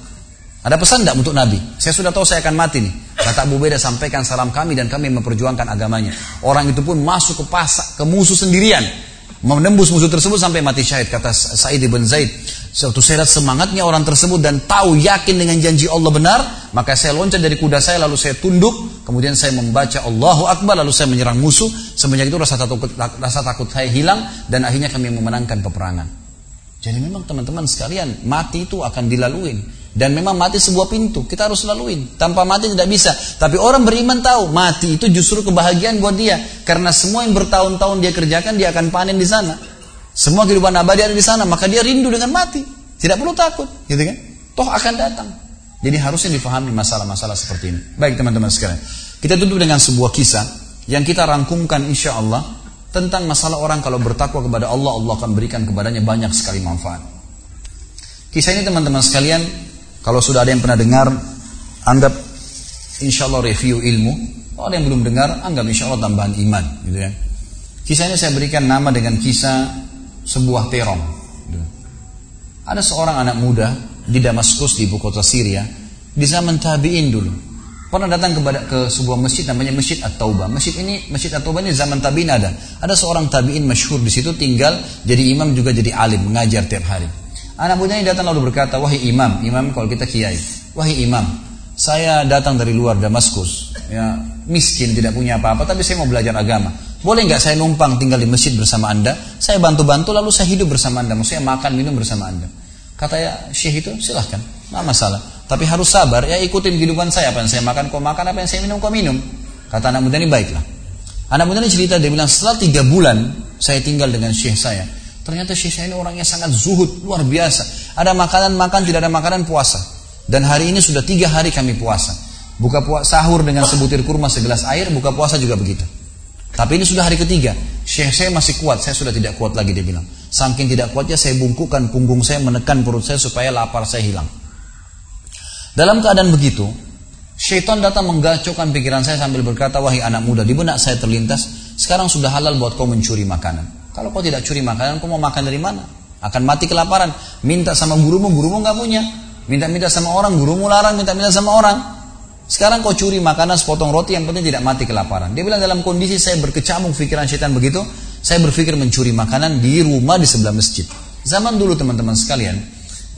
Ada pesan tidak untuk Nabi? Saya sudah tahu saya akan mati nih. Kata Abu Beda sampaikan salam kami dan kami memperjuangkan agamanya. Orang itu pun masuk ke pasar, ke musuh sendirian. Menembus musuh tersebut sampai mati syahid. Kata Sa'id bin Zaid. Suatu saya lihat semangatnya orang tersebut dan tahu yakin dengan janji Allah benar. Maka saya loncat dari kuda saya lalu saya tunduk. Kemudian saya membaca Allahu Akbar lalu saya menyerang musuh. Semenjak itu rasa takut, rasa takut saya hilang dan akhirnya kami memenangkan peperangan. Jadi memang teman-teman sekalian, mati itu akan dilaluin. Dan memang mati sebuah pintu, kita harus laluin. Tanpa mati tidak bisa. Tapi orang beriman tahu, mati itu justru kebahagiaan buat dia. Karena semua yang bertahun-tahun dia kerjakan, dia akan panen di sana. Semua kehidupan abadi ada di sana, maka dia rindu dengan mati. Tidak perlu takut, gitu kan? Toh akan datang. Jadi harusnya difahami masalah-masalah seperti ini. Baik teman-teman sekalian. Kita tutup dengan sebuah kisah yang kita rangkumkan insya Allah tentang masalah orang kalau bertakwa kepada Allah, Allah akan berikan kepadanya banyak sekali manfaat. Kisah ini teman-teman sekalian, kalau sudah ada yang pernah dengar, anggap insya Allah review ilmu. Kalau ada yang belum dengar, anggap insya Allah tambahan iman. Gitu ya. Kisah ini saya berikan nama dengan kisah sebuah terong. Ada seorang anak muda di Damaskus di ibu kota Syria di zaman tabiin dulu pernah datang kepada ke sebuah masjid namanya Masjid At-Taubah. Masjid ini Masjid At-Taubah ini zaman tabiin ada. Ada seorang tabiin masyhur di situ tinggal jadi imam juga jadi alim mengajar tiap hari. Anak muda ini datang lalu berkata, "Wahai imam, imam kalau kita kiai. Wahai imam, saya datang dari luar Damaskus. Ya, miskin tidak punya apa-apa tapi saya mau belajar agama. Boleh nggak saya numpang tinggal di masjid bersama Anda? Saya bantu-bantu lalu saya hidup bersama Anda. Maksudnya makan minum bersama Anda." Kata ya Syekh itu, silahkan, nggak masalah. Tapi harus sabar, ya ikutin kehidupan saya. Apa yang saya makan, kau makan. Apa yang saya minum, kau minum. Kata anak muda ini, baiklah. Anak muda ini cerita, dia bilang, setelah tiga bulan saya tinggal dengan syekh saya. Ternyata syekh saya ini orangnya sangat zuhud, luar biasa. Ada makanan makan, tidak ada makanan puasa. Dan hari ini sudah tiga hari kami puasa. Buka puasa sahur dengan sebutir kurma segelas air, buka puasa juga begitu. Tapi ini sudah hari ketiga. Syekh saya masih kuat, saya sudah tidak kuat lagi dia bilang. Saking tidak kuatnya saya bungkukkan punggung saya menekan perut saya supaya lapar saya hilang. Dalam keadaan begitu, syaitan datang menggacokkan pikiran saya sambil berkata, wahai anak muda, di benak saya terlintas, sekarang sudah halal buat kau mencuri makanan. Kalau kau tidak curi makanan, kau mau makan dari mana? Akan mati kelaparan. Minta sama gurumu, gurumu nggak punya. Minta-minta sama orang, gurumu larang, minta-minta sama orang. Sekarang kau curi makanan sepotong roti yang penting tidak mati kelaparan. Dia bilang dalam kondisi saya berkecamuk pikiran syaitan begitu, saya berpikir mencuri makanan di rumah di sebelah masjid. Zaman dulu teman-teman sekalian,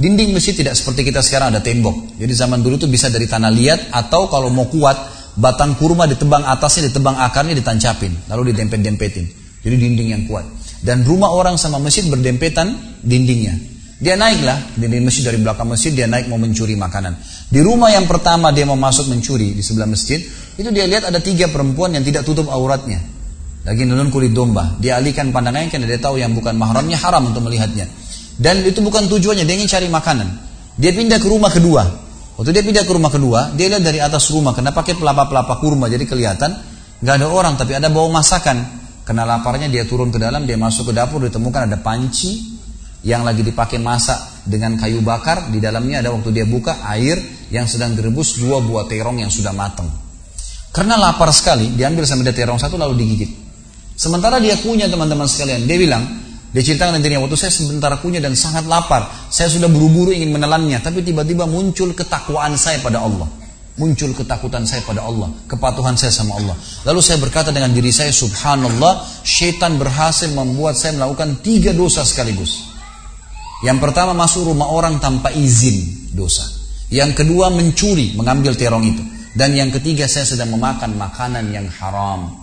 Dinding masjid tidak seperti kita sekarang ada tembok. Jadi zaman dulu itu bisa dari tanah liat atau kalau mau kuat batang kurma ditebang atasnya, ditebang akarnya, ditancapin, lalu didempet-dempetin. Jadi dinding yang kuat. Dan rumah orang sama masjid berdempetan dindingnya. Dia naiklah dinding masjid dari belakang masjid dia naik mau mencuri makanan. Di rumah yang pertama dia mau masuk mencuri di sebelah masjid itu dia lihat ada tiga perempuan yang tidak tutup auratnya. Lagi nunun kulit domba. Dia alihkan pandangannya karena dia tahu yang bukan mahramnya haram untuk melihatnya. Dan itu bukan tujuannya, dia ingin cari makanan. Dia pindah ke rumah kedua. Waktu dia pindah ke rumah kedua, dia lihat dari atas rumah, kena pakai pelapa-pelapa kurma, jadi kelihatan nggak ada orang, tapi ada bau masakan. Kena laparnya dia turun ke dalam, dia masuk ke dapur, ditemukan ada panci yang lagi dipakai masak dengan kayu bakar. Di dalamnya ada waktu dia buka air yang sedang direbus dua buah terong yang sudah matang. Karena lapar sekali, diambil sama dia terong satu lalu digigit. Sementara dia punya teman-teman sekalian, dia bilang, dia ceritakan nantinya waktu saya sebentar punya dan sangat lapar. Saya sudah buru-buru ingin menelannya. Tapi tiba-tiba muncul ketakwaan saya pada Allah. Muncul ketakutan saya pada Allah. Kepatuhan saya sama Allah. Lalu saya berkata dengan diri saya, Subhanallah, syaitan berhasil membuat saya melakukan tiga dosa sekaligus. Yang pertama masuk rumah orang tanpa izin dosa. Yang kedua mencuri, mengambil terong itu. Dan yang ketiga saya sedang memakan makanan yang haram.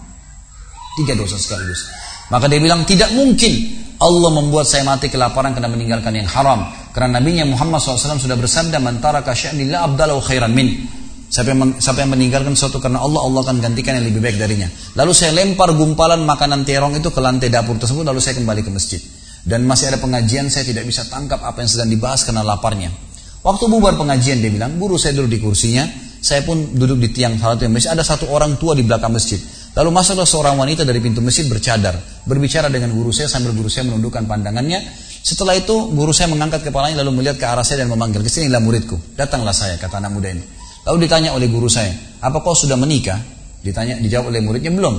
Tiga dosa sekaligus. Maka dia bilang tidak mungkin Allah membuat saya mati kelaparan karena meninggalkan yang haram. Karena Nabi Muhammad SAW sudah bersabda, "Mantara kasya'nillah abdalau khairan min." Siapa yang, siapa yang meninggalkan sesuatu karena Allah, Allah akan gantikan yang lebih baik darinya. Lalu saya lempar gumpalan makanan terong itu ke lantai dapur tersebut, lalu saya kembali ke masjid. Dan masih ada pengajian saya tidak bisa tangkap apa yang sedang dibahas karena laparnya. Waktu bubar pengajian dia bilang, guru saya duduk di kursinya, saya pun duduk di tiang salah satu masjid. Ada satu orang tua di belakang masjid. Lalu masuklah seorang wanita dari pintu masjid bercadar, berbicara dengan guru saya sambil guru saya menundukkan pandangannya. Setelah itu guru saya mengangkat kepalanya lalu melihat ke arah saya dan memanggil, ke sinilah muridku. Datanglah saya, kata anak muda ini. Lalu ditanya oleh guru saya, apa kau sudah menikah? Ditanya, dijawab oleh muridnya, belum.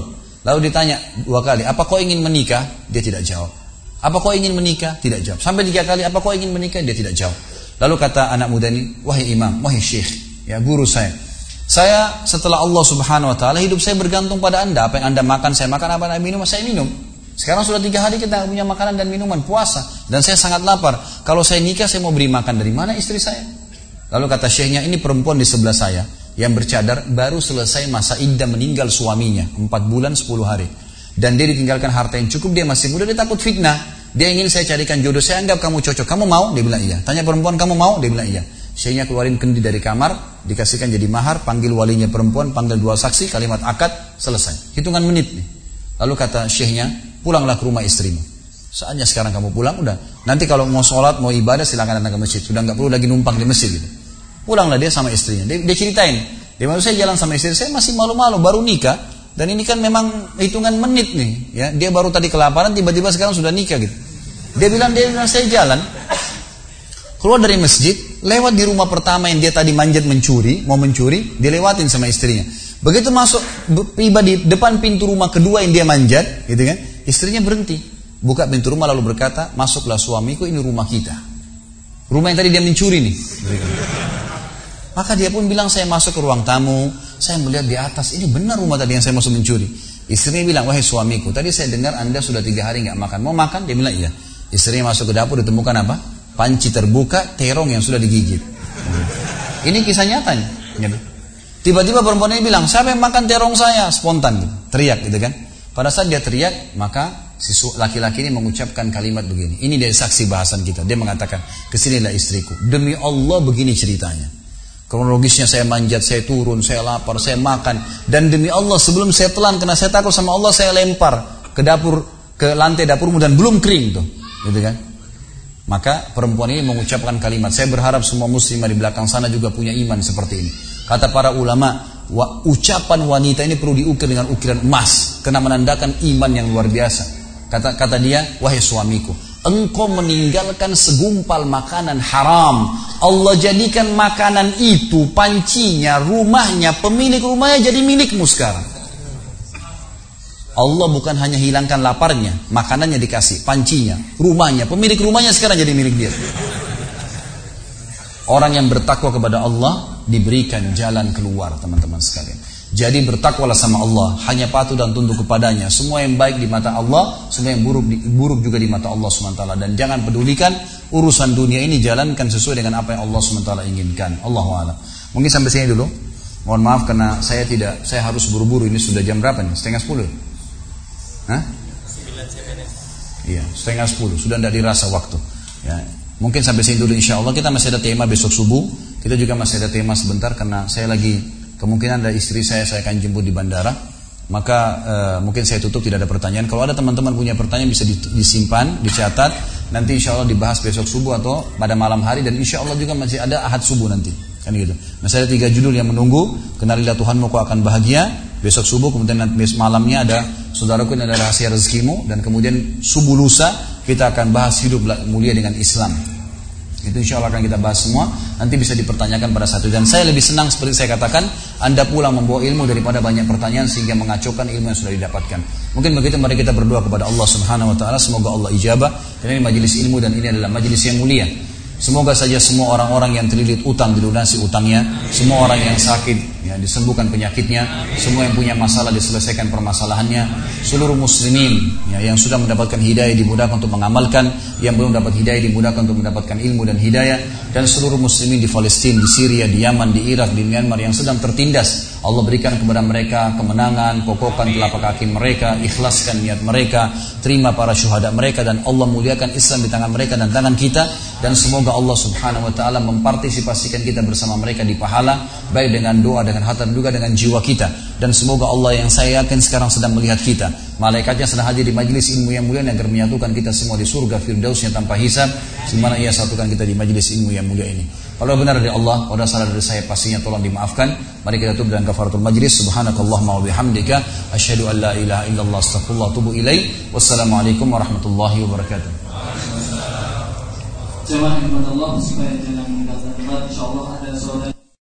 Lalu ditanya dua kali, apa kau ingin menikah? Dia tidak jawab. Apa kau ingin menikah? Tidak jawab. Sampai tiga kali, apa kau ingin menikah? Dia tidak jawab. Lalu kata anak muda ini, wahai imam, wahai syekh, ya guru saya. Saya setelah Allah subhanahu wa ta'ala, hidup saya bergantung pada anda. Apa yang anda makan, saya makan. Apa yang anda minum, saya minum. Sekarang sudah tiga hari kita punya makanan dan minuman, puasa. Dan saya sangat lapar. Kalau saya nikah, saya mau beri makan dari mana istri saya? Lalu kata syekhnya, ini perempuan di sebelah saya yang bercadar baru selesai masa iddah meninggal suaminya. Empat bulan, sepuluh hari. Dan dia ditinggalkan harta yang cukup, dia masih muda, dia takut fitnah. Dia ingin saya carikan jodoh, saya anggap kamu cocok. Kamu mau? Dia bilang iya. Tanya perempuan, kamu mau? Dia bilang iya. Syekhnya keluarin kendi dari kamar, dikasihkan jadi mahar, panggil walinya perempuan, panggil dua saksi, kalimat akad, selesai. Hitungan menit nih. Lalu kata syekhnya, pulanglah ke rumah istrimu. Saatnya sekarang kamu pulang, udah. Nanti kalau mau sholat, mau ibadah, silakan datang ke masjid. Sudah nggak perlu lagi numpang di masjid gitu. Pulanglah dia sama istrinya. Dia, dia ceritain. Dia maksud saya jalan sama istri, saya masih malu-malu, baru nikah. Dan ini kan memang hitungan menit nih. Ya, dia baru tadi kelaparan, tiba-tiba sekarang sudah nikah gitu. Dia bilang, dia bilang, saya jalan. Keluar dari masjid, lewat di rumah pertama yang dia tadi manjat mencuri, mau mencuri, dia lewatin sama istrinya. Begitu masuk tiba di depan pintu rumah kedua yang dia manjat, gitu kan? Istrinya berhenti, buka pintu rumah lalu berkata, masuklah suamiku ini rumah kita. Rumah yang tadi dia mencuri nih. Maka dia pun bilang saya masuk ke ruang tamu, saya melihat di atas ini benar rumah tadi yang saya masuk mencuri. Istrinya bilang, wahai suamiku, tadi saya dengar anda sudah tiga hari nggak makan, mau makan? Dia bilang iya. Istrinya masuk ke dapur ditemukan apa? Panci terbuka, terong yang sudah digigit. Ini kisah nyatanya. Gitu. Tiba-tiba perempuan ini bilang, siapa yang makan terong saya? Spontan, gitu. teriak gitu kan. Pada saat dia teriak, maka laki-laki ini mengucapkan kalimat begini. Ini dari saksi bahasan kita. Dia mengatakan, ke sinilah istriku. Demi Allah begini ceritanya. Kronologisnya saya manjat, saya turun, saya lapar, saya makan. Dan demi Allah sebelum saya telan, karena saya takut sama Allah, saya lempar ke dapur, ke lantai dapurmu dan belum kering tuh. Gitu kan? Maka perempuan ini mengucapkan kalimat, saya berharap semua muslimah di belakang sana juga punya iman seperti ini. Kata para ulama, wa, ucapan wanita ini perlu diukir dengan ukiran emas karena menandakan iman yang luar biasa. Kata kata dia, wahai suamiku, engkau meninggalkan segumpal makanan haram. Allah jadikan makanan itu, pancinya, rumahnya, pemilik rumahnya jadi milikmu sekarang. Allah bukan hanya hilangkan laparnya, makanannya dikasih, pancinya, rumahnya, pemilik rumahnya sekarang jadi milik dia. Orang yang bertakwa kepada Allah diberikan jalan keluar teman-teman sekalian. Jadi bertakwalah sama Allah, hanya patuh dan tunduk kepadanya. Semua yang baik di mata Allah, semua yang buruk buruk juga di mata Allah SWT. Dan jangan pedulikan urusan dunia ini jalankan sesuai dengan apa yang Allah SWT inginkan. Allah Mungkin sampai sini dulu. Mohon maaf karena saya tidak, saya harus buru-buru. Ini sudah jam berapa nih? Setengah sepuluh. Hah? Iya, setengah sepuluh. Sudah tidak dirasa waktu. Ya, mungkin sampai sini dulu insya Allah. Kita masih ada tema besok subuh. Kita juga masih ada tema sebentar karena saya lagi kemungkinan ada istri saya saya akan jemput di bandara. Maka uh, mungkin saya tutup tidak ada pertanyaan. Kalau ada teman-teman punya pertanyaan bisa disimpan dicatat. Nanti insya Allah dibahas besok subuh atau pada malam hari. Dan insya Allah juga masih ada ahad subuh nanti. Kan gitu. Masih ada tiga judul yang menunggu. Kenalilah Tuhanmu kau akan bahagia. Besok subuh kemudian nanti malamnya ada saudaraku ini ada rahasia rezekimu. Dan kemudian subuh lusa kita akan bahas hidup mulia dengan Islam itu insya Allah akan kita bahas semua. Nanti bisa dipertanyakan pada satu. Dan saya lebih senang seperti saya katakan, Anda pulang membawa ilmu daripada banyak pertanyaan sehingga mengacaukan ilmu yang sudah didapatkan. Mungkin begitu mari kita berdoa kepada Allah Subhanahu wa taala semoga Allah ijabah. Dan ini majelis ilmu dan ini adalah majelis yang mulia. Semoga saja semua orang-orang yang terlilit utang dilunasi utangnya, semua orang yang sakit ya, disembuhkan penyakitnya, semua yang punya masalah diselesaikan permasalahannya, seluruh muslimin ya, yang sudah mendapatkan hidayah dimudahkan untuk mengamalkan, yang belum dapat hidayah dimudahkan untuk mendapatkan ilmu dan hidayah, dan seluruh muslimin di Palestina, di Syria, di Yaman, di Irak, di Myanmar yang sedang tertindas Allah berikan kepada mereka kemenangan, kokohkan telapak kaki mereka, ikhlaskan niat mereka, terima para syuhada mereka dan Allah muliakan Islam di tangan mereka dan tangan kita. Dan semoga Allah Subhanahu wa taala mempartisipasikan kita bersama mereka di pahala baik dengan doa dengan hati dan juga dengan jiwa kita. Dan semoga Allah yang saya yakin sekarang sedang melihat kita. Malaikatnya sedang hadir di majelis ilmu yang mulia agar menyatukan kita semua di surga firdausnya tanpa hisab di mana ia satukan kita di majelis ilmu yang mulia ini kalau benar dari Allah kalau salah dari saya pastinya tolong dimaafkan. Mari kita tutup dengan kafaratul majlis. Subhanakallahumma wa bihamdika asyhadu an la ilaha illallah astaghfirullah tubu ilaih. Wassalamualaikum warahmatullahi wabarakatuh. Jemaah Allah supaya jangan meninggalkan tempat, insya Allah ada saudara